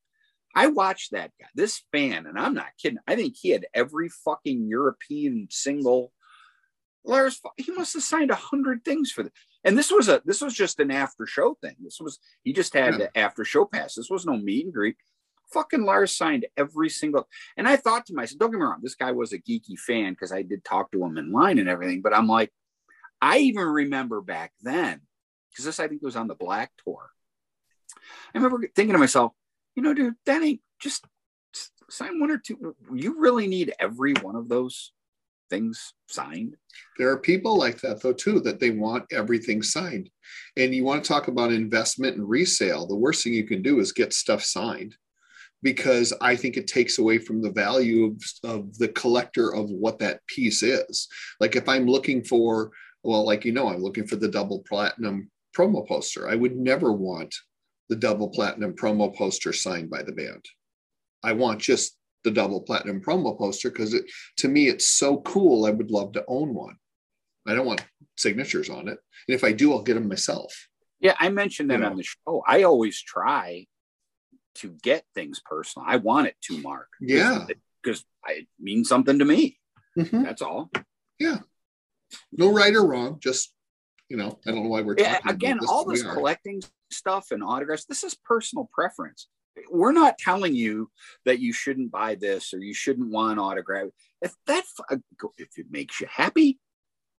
I watched that guy, this fan, and I'm not kidding. I think he had every fucking European single. Lars, he must have signed a hundred things for this. And this was a this was just an after show thing. This was he just had Yeah. the after show pass. This was no meet and greet. Fucking Lars signed every single. And I thought to myself, don't get me wrong, this guy was a geeky fan because I did talk to him in line and everything. But I'm like, I even remember back then because this I think was on the Black Tour. I remember thinking to myself, you know, dude, that ain't just sign one or two. You really need every one of those things signed. There are people like that though too that they want everything signed. And you want to talk about investment and resale, the worst thing you can do is get stuff signed because I think it takes away from the value of, of the collector of what that piece is. Like if I'm looking for, well, like you know, I'm looking for the double platinum promo poster. I would never want the double platinum promo poster signed by the band. I want just the double platinum promo poster because it to me it's so cool. I would love to own one. I don't want signatures on it. And if I do, I'll get them myself. Yeah, I mentioned that You know. on the show. I always try to get things personal. I want it to Mark. Yeah. Because it means something to me. Mhm. That's all. Yeah. No right or wrong. Just, you know, I don't know why we're Yeah, again, about this. all this are. collecting stuff and autographs, this is personal preference. We're not telling you that you shouldn't buy this or you shouldn't want autograph. If that if it makes you happy,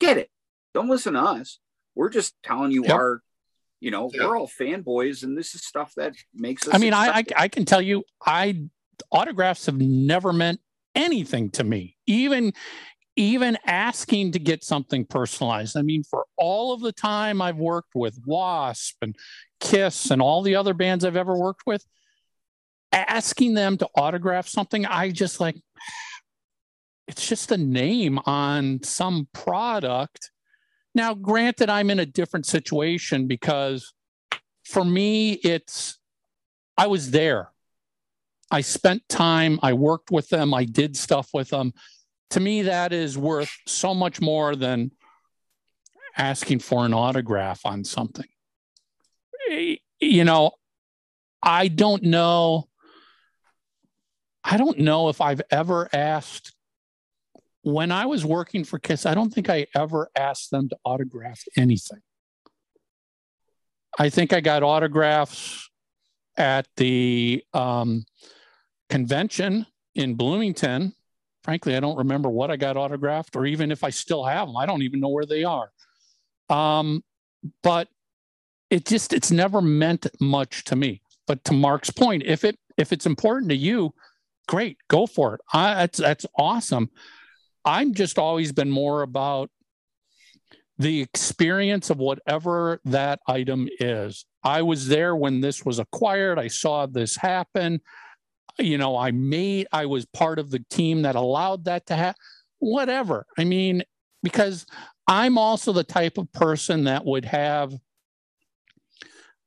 get it. Don't listen to us. We're just telling you Yep. our, you know, Yeah. we're all fanboys, and this is stuff that makes us. I mean, I, I. I can tell you, I autographs have never meant anything to me. Even even asking to get something personalized. I mean, for all of the time I've worked with Wasp and Kiss and all the other bands I've ever worked with, asking them to autograph something, I just like it's just a name on some product. Now, granted, I'm in a different situation because for me, it's I was there. I spent time, I worked with them, I did stuff with them. To me, that is worth so much more than asking for an autograph on something. You know, I don't know. I don't know if I've ever asked when I was working for Kiss, I don't think I ever asked them to autograph anything. I think I got autographs at the um, convention in Bloomington. Frankly, I don't remember what I got autographed or even if I still have them. I don't even know where they are. Um, but it just it's never meant much to me. But to Mark's point, if it if it's important to you, great, go for it. I, that's that's awesome. I'm just always been more about the experience of whatever that item is. I was there when this was acquired. I saw this happen. You know, I made, I was part of the team that allowed that to happen. Whatever. I mean, because I'm also the type of person that would have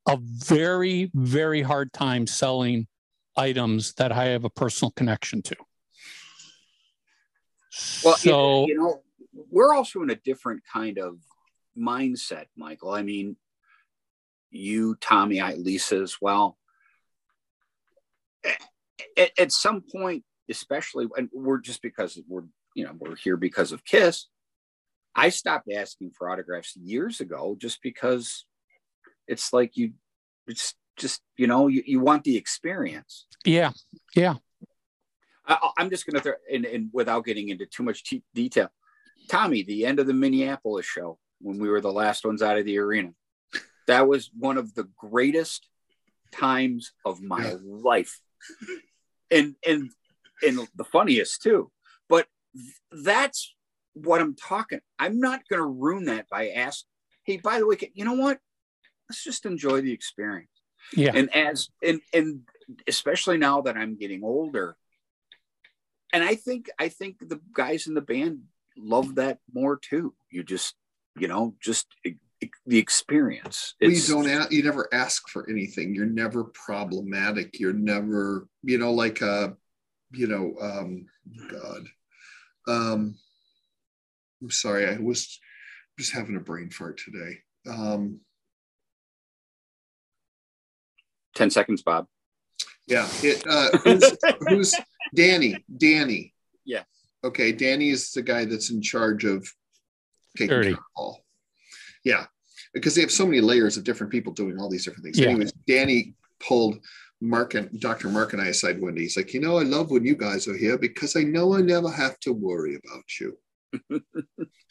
a very, very hard time selling items that I have a personal connection to. Well, you- so you know, we're also in a different kind of mindset, Michael. I mean, you, Tommy, I, Lisa as well. At, at some point, especially, and we're just because we're, you know, we're here because of Kiss. I stopped asking for autographs years ago just because it's like you, it's just, you know, you, you want the experience. yeah, yeah. I, I'm just going to throw, and, and without getting into too much te- detail, Tommy, the end of the Minneapolis show when we were the last ones out of the arena, that was one of the greatest times of my life, and and and the funniest too. But that's what I'm talking. I'm not going to ruin that by asking, "Hey, by the way, can- you know what? Let's just enjoy the experience." Yeah. And as and and especially now that I'm getting older, and I think I think the guys in the band love that more too. You just you know just the experience. Well, you don't ask, you never ask for anything. You're never problematic. You're never, you know, like uh, you know, um, God. Um, I'm sorry, I was just having a brain fart today. Um, 10 seconds, Bob. yeah, it, uh, who's, who's Danny? Danny. Yes. Okay, Danny is the guy that's in charge of taking Security. care of all. Yeah, because they have so many layers of different people doing all these different things. Yeah. Anyways, Danny pulled Mark and Dr. Mark and I aside one day. He's like, you know, I love when you guys are here because I know I never have to worry about you.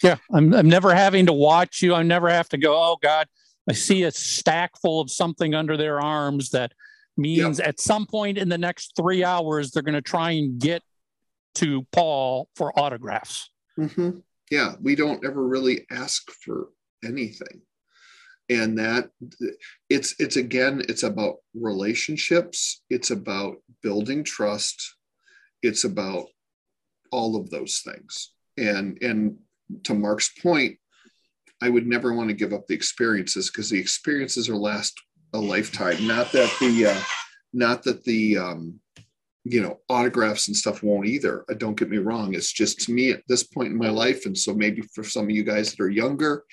Yeah, I'm, I'm never having to watch you. I never have to go, oh God, I see a stack full of something under their arms that means at some point in the next three hours, they're going to try and get to Paul for autographs. Mhm. Yeah, we don't ever really ask for anything. And that it's it's again, it's about relationships, it's about building trust, it's about all of those things. And and to Mark's point, I would never want to give up the experiences because the experiences are last a lifetime. Not that the uh, not that the um, you know autographs and stuff won't either. Uh, Don't get me wrong. It's just to me at this point in my life, and so maybe for some of you guys that are younger,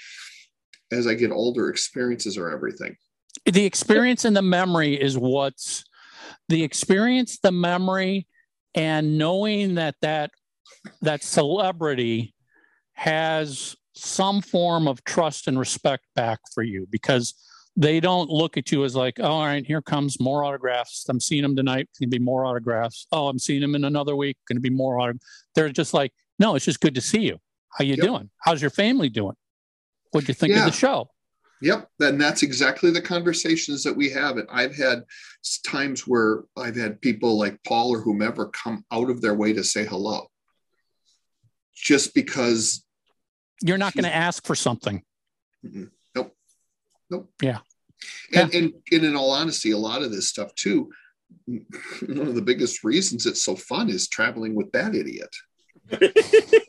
as I get older, experiences are everything. The experience and the memory is what's the experience, the memory, and knowing that that that celebrity has some form of trust and respect back for you because they don't look at you as like, oh, all right, here comes more autographs. I'm seeing them tonight. Going to be more autographs. Oh, I'm seeing them in another week. Going to be more autographs. They're just like, no, it's just good to see you. How you Yep. doing? How's your family doing? What'd you think Yeah. of the show? Yep, and that's exactly the conversations that we have. And I've had times where I've had people like Paul or whomever come out of their way to say hello, just because. You're not going to ask for something. Nope, nope. Yeah. And, and and in all honesty, a lot of this stuff too. One of the biggest reasons it's so fun is traveling with that idiot. the,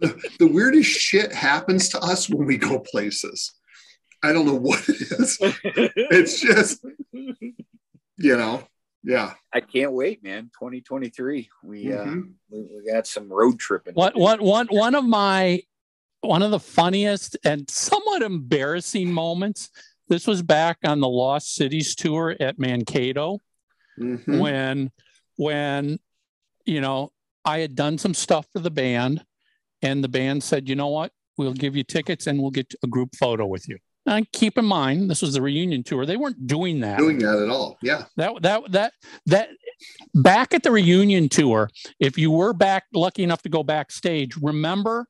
the weirdest shit happens to us when we go places. I don't know what it is. It's just, you know, yeah. I can't wait, man. 2023. We uh Mhm. we, we got some road tripping. What one one one of my one of the funniest and somewhat embarrassing moments. This was back on the Lost Cities tour at Mankato Mhm. when when you know I had done some stuff for the band and the band said, "You know what? We'll give you tickets and we'll get a group photo with you." And keep in mind, this was the reunion tour. They weren't doing that. Doing that at all. Yeah. That that that that back at the reunion tour, if you were back lucky enough to go backstage, remember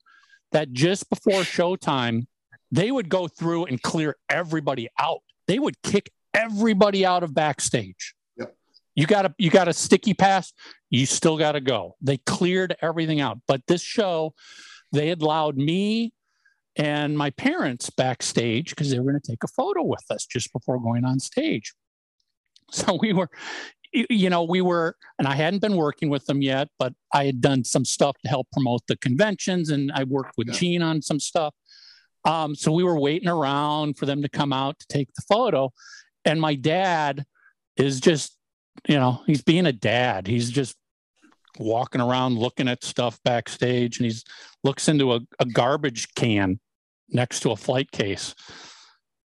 that just before showtime, they would go through and clear everybody out. They would kick everybody out of backstage. Yep. You got a you got a sticky pass, you still got to go. They cleared everything out. But this show, they had allowed me and my parents backstage because they were going to take a photo with us just before going on stage. So we were, you know, we were, and I hadn't been working with them yet, but I had done some stuff to help promote the conventions and I worked with Yeah. Gene on some stuff. Um, so we were waiting around for them to come out to take the photo. And my dad is just, you know, he's being a dad. He's just walking around looking at stuff backstage and he's looks into a, a garbage can next to a flight case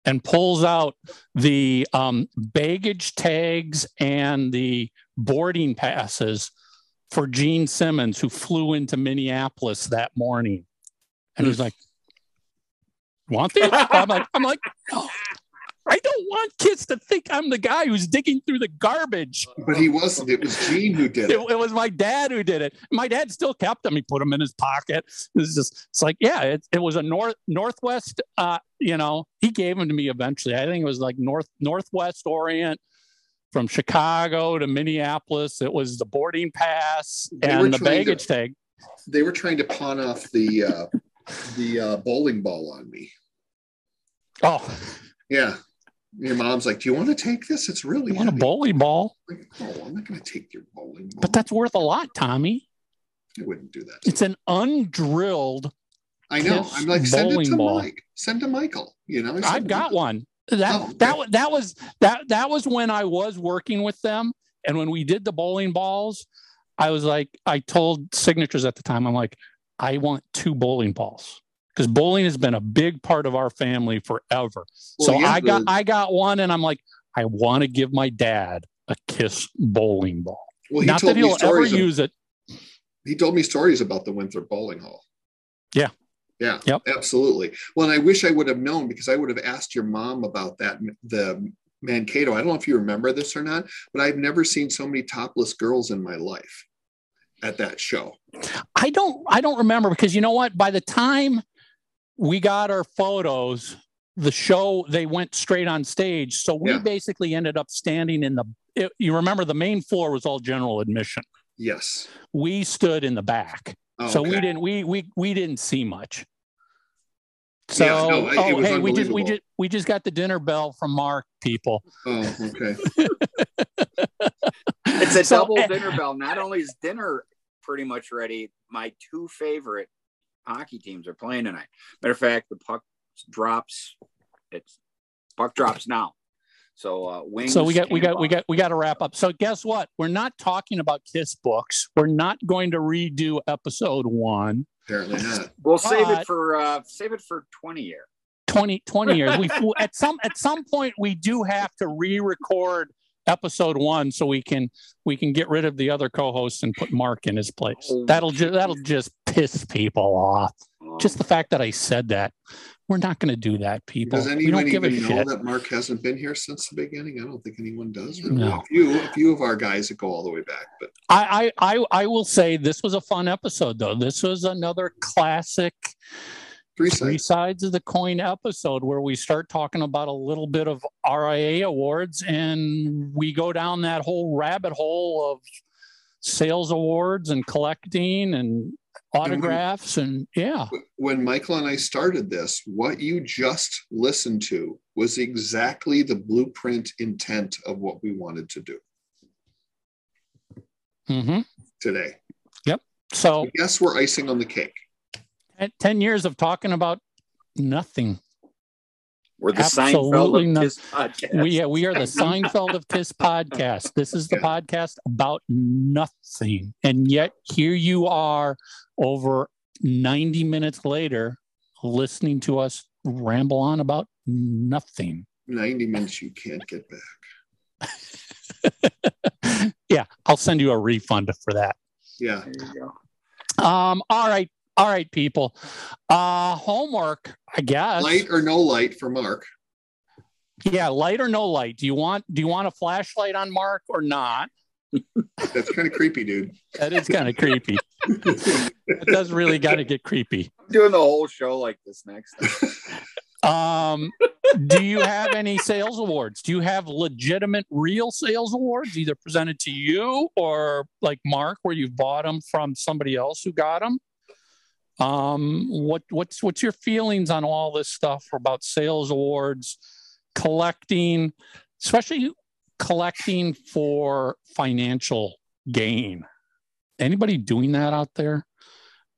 and pulls out the um, baggage tags and the boarding passes for Gene Simmons, who flew into Minneapolis that morning. And he's like, "Want these?" I'm like, "I'm like, no, I don't want kids to think I'm the guy who's digging through the garbage." But he wasn't. It was Gene who did It, it. it was my dad who did it. My dad still kept them. He put them in his pocket. It's just, it's like, yeah, it, it was a north northwest. Uh, you know, he gave them to me eventually. I think it was like north northwest Orient from Chicago to Minneapolis. It was the boarding pass They and the trying to- baggage tag. They were trying to pawn off the uh, the uh, bowling ball on me. Oh, Yeah. Your mom's like, "Do you want to take this? It's really want a bowling ball? I'm like, oh, I'm not going to take your bowling ball. But that's worth a lot, Tommy. I wouldn't do that. It's an undrilled. I know. I'm like, send it to ball. Mike. Send to Michael. You know, I've got Michael. one. That Oh, okay. that that was that that was when I was working with them, and when we did the bowling balls, I was like, I told signatures at the time, I'm like, I want two bowling balls because bowling has been a big part of our family forever. Well, so yeah, I got the- I got one, and I'm like, I want to give my dad a Kiss bowling ball. Well, he Not told that me he'll ever stories. of- use it. he told me stories about the Winthrop Bowling Hall. Yeah. Yeah. Yep. Absolutely. Well, and I wish I would have known because I would have asked your mom about that. The Mankato. I don't know if you remember this or not, but I've never seen so many topless girls in my life at that show. I don't I don't remember because you know what? By the time we got our photos, the show they went straight on stage. So we Yeah. basically ended up standing in the it, you remember the main floor was all general admission. Yes. We stood in the back. Oh, so we didn't we we we didn't see much. So Yeah, no, it- it oh was hey, we just we just we just got the dinner bell from Mark people. Oh, okay. It's a So- double eh, dinner bell. Not only is dinner pretty much ready, my two favorite hockey teams are playing tonight. Matter of fact, the puck drops. It's puck drops now. So uh, wings. So we got we got we Tampa. got we got to wrap up. So guess what? We're not talking about kiss books. We're not going to redo episode one. Apparently not. We'll save but- it for uh save it for twenty year. 20, 20 years. We at some at some point we do have to re-record episode one so we can we can get rid of the other co-hosts and put Mark in his place. That'll just that'll just piss people off. Just the fact that I said that. We're not going to do that, people. Does we anyone don't give a even know shit. that Mark hasn't been here since the beginning? I don't think anyone does. Really. No. A few, a few of our guys that go all the way back, but I, I I I will say this was a fun episode though. This was another classic three three sides. sides of the coin episode where we start talking about a little bit of RIAA awards and we go down that whole rabbit hole of sales awards and collecting and autographs and yeah. When Michael and I started this, what you just listened to was exactly the blueprint intent of what we wanted to do hmm today. Yep. So Yes, we're icing on the cake. At 10 years of talking about nothing. we're the absolutely Seinfeld of Kiss podcast. We we are the Seinfeld of Kiss podcast. This is the podcast about nothing, and yet here you are, over ninety minutes later, listening to us ramble on about nothing. 90 minutes you can't get back. yeah, I'll send you a refund for that. Yeah. There you go. Um, all right, all right, people. Uh, homework, I guess. Light or no light for Mark. Yeah, light or no light. Do you want do you want a flashlight on Mark or not? That's kind of creepy, dude. That is kind of creepy. It does really got to get creepy. I'm doing the whole show like this next time. Um, do you have any sales awards? Do you have legitimate, real sales awards, either presented to you or like Mark, where you've bought them from somebody else who got them? Um, what what's what's your feelings on all this stuff about sales awards, collecting, especially collecting for financial gain? Anybody doing that out there?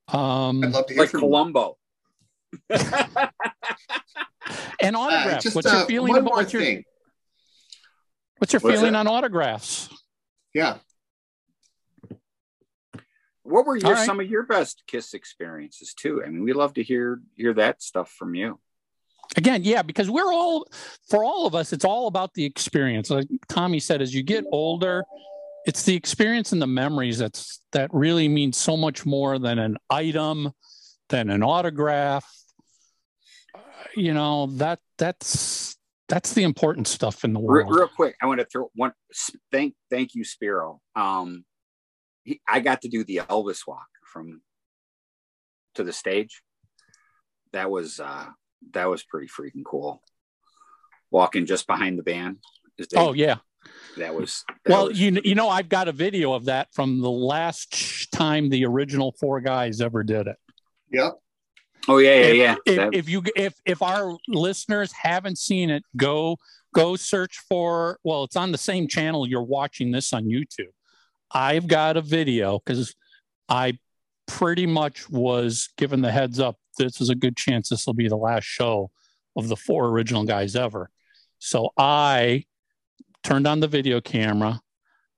Um, I'd love to hear like from you. Columbo. and Uh, autographs. just, what's your uh, feeling one about what's your, what's your What's feeling that? on autographs? Yeah. What were your right. some of your best Kiss experiences too? I mean, we love to hear hear that stuff from you. Again, yeah, because we're all for all of us, it's all about the experience. Like Tommy said, as you get older, it's the experience and the memories that's that really means so much more than an item, than an autograph. Uh, You know that that's that's the important stuff in the Real, world. real quick, I want to throw one. Thank thank you, Spiro. Um, he, I got to do the Elvis walk from to the stage. That was uh that was pretty freaking cool. Walking just behind the band. as they- Oh yeah. that was that Well, was- you you know, I've got a video of that from the last time the original four guys ever did it. Yep. Oh yeah, yeah, if, yeah. If, That- if you if if our listeners haven't seen it, go go search for. Well, it's on the same channel you're watching this on YouTube. I've got a video because I pretty much was given the heads up. This is a good chance this will be the last show of the four original guys ever. So I turned on the video camera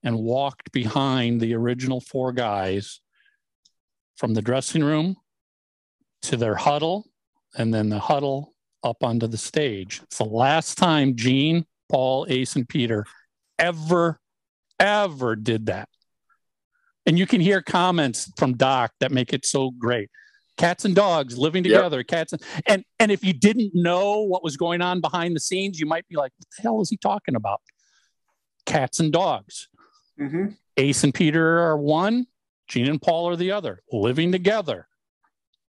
and walked behind the original four guys from the dressing room to their huddle and then the huddle up onto the stage. It's the last time Gene, Paul, Ace, and Peter ever, ever did that. And you can hear comments from Doc that make it so great. Cats and dogs living Yep. together, cats and, and and if you didn't know what was going on behind the scenes, you might be like, what the hell is he talking about? Cats and dogs. Mm-hmm. Ace and Peter are one, Gene and Paul are the other, living together.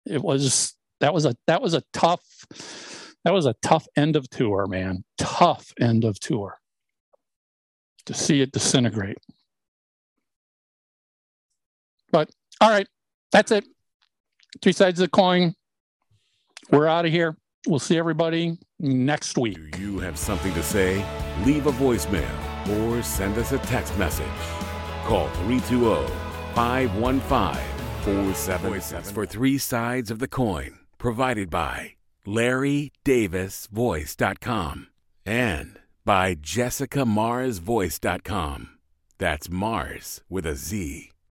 It was that was a that was a tough that was a tough end of tour, man. Tough end of tour. To see it disintegrate. But all right, that's it. Three sides of the coin. We're out of here. We'll see everybody next week. Do you have something to say? Leave a voicemail or send us a text message. Call 320 515 4777 for three sides of the coin. Provided by LarryDavisVoice.com and by JessicaMarzVoice.com. That's Mars with a Z.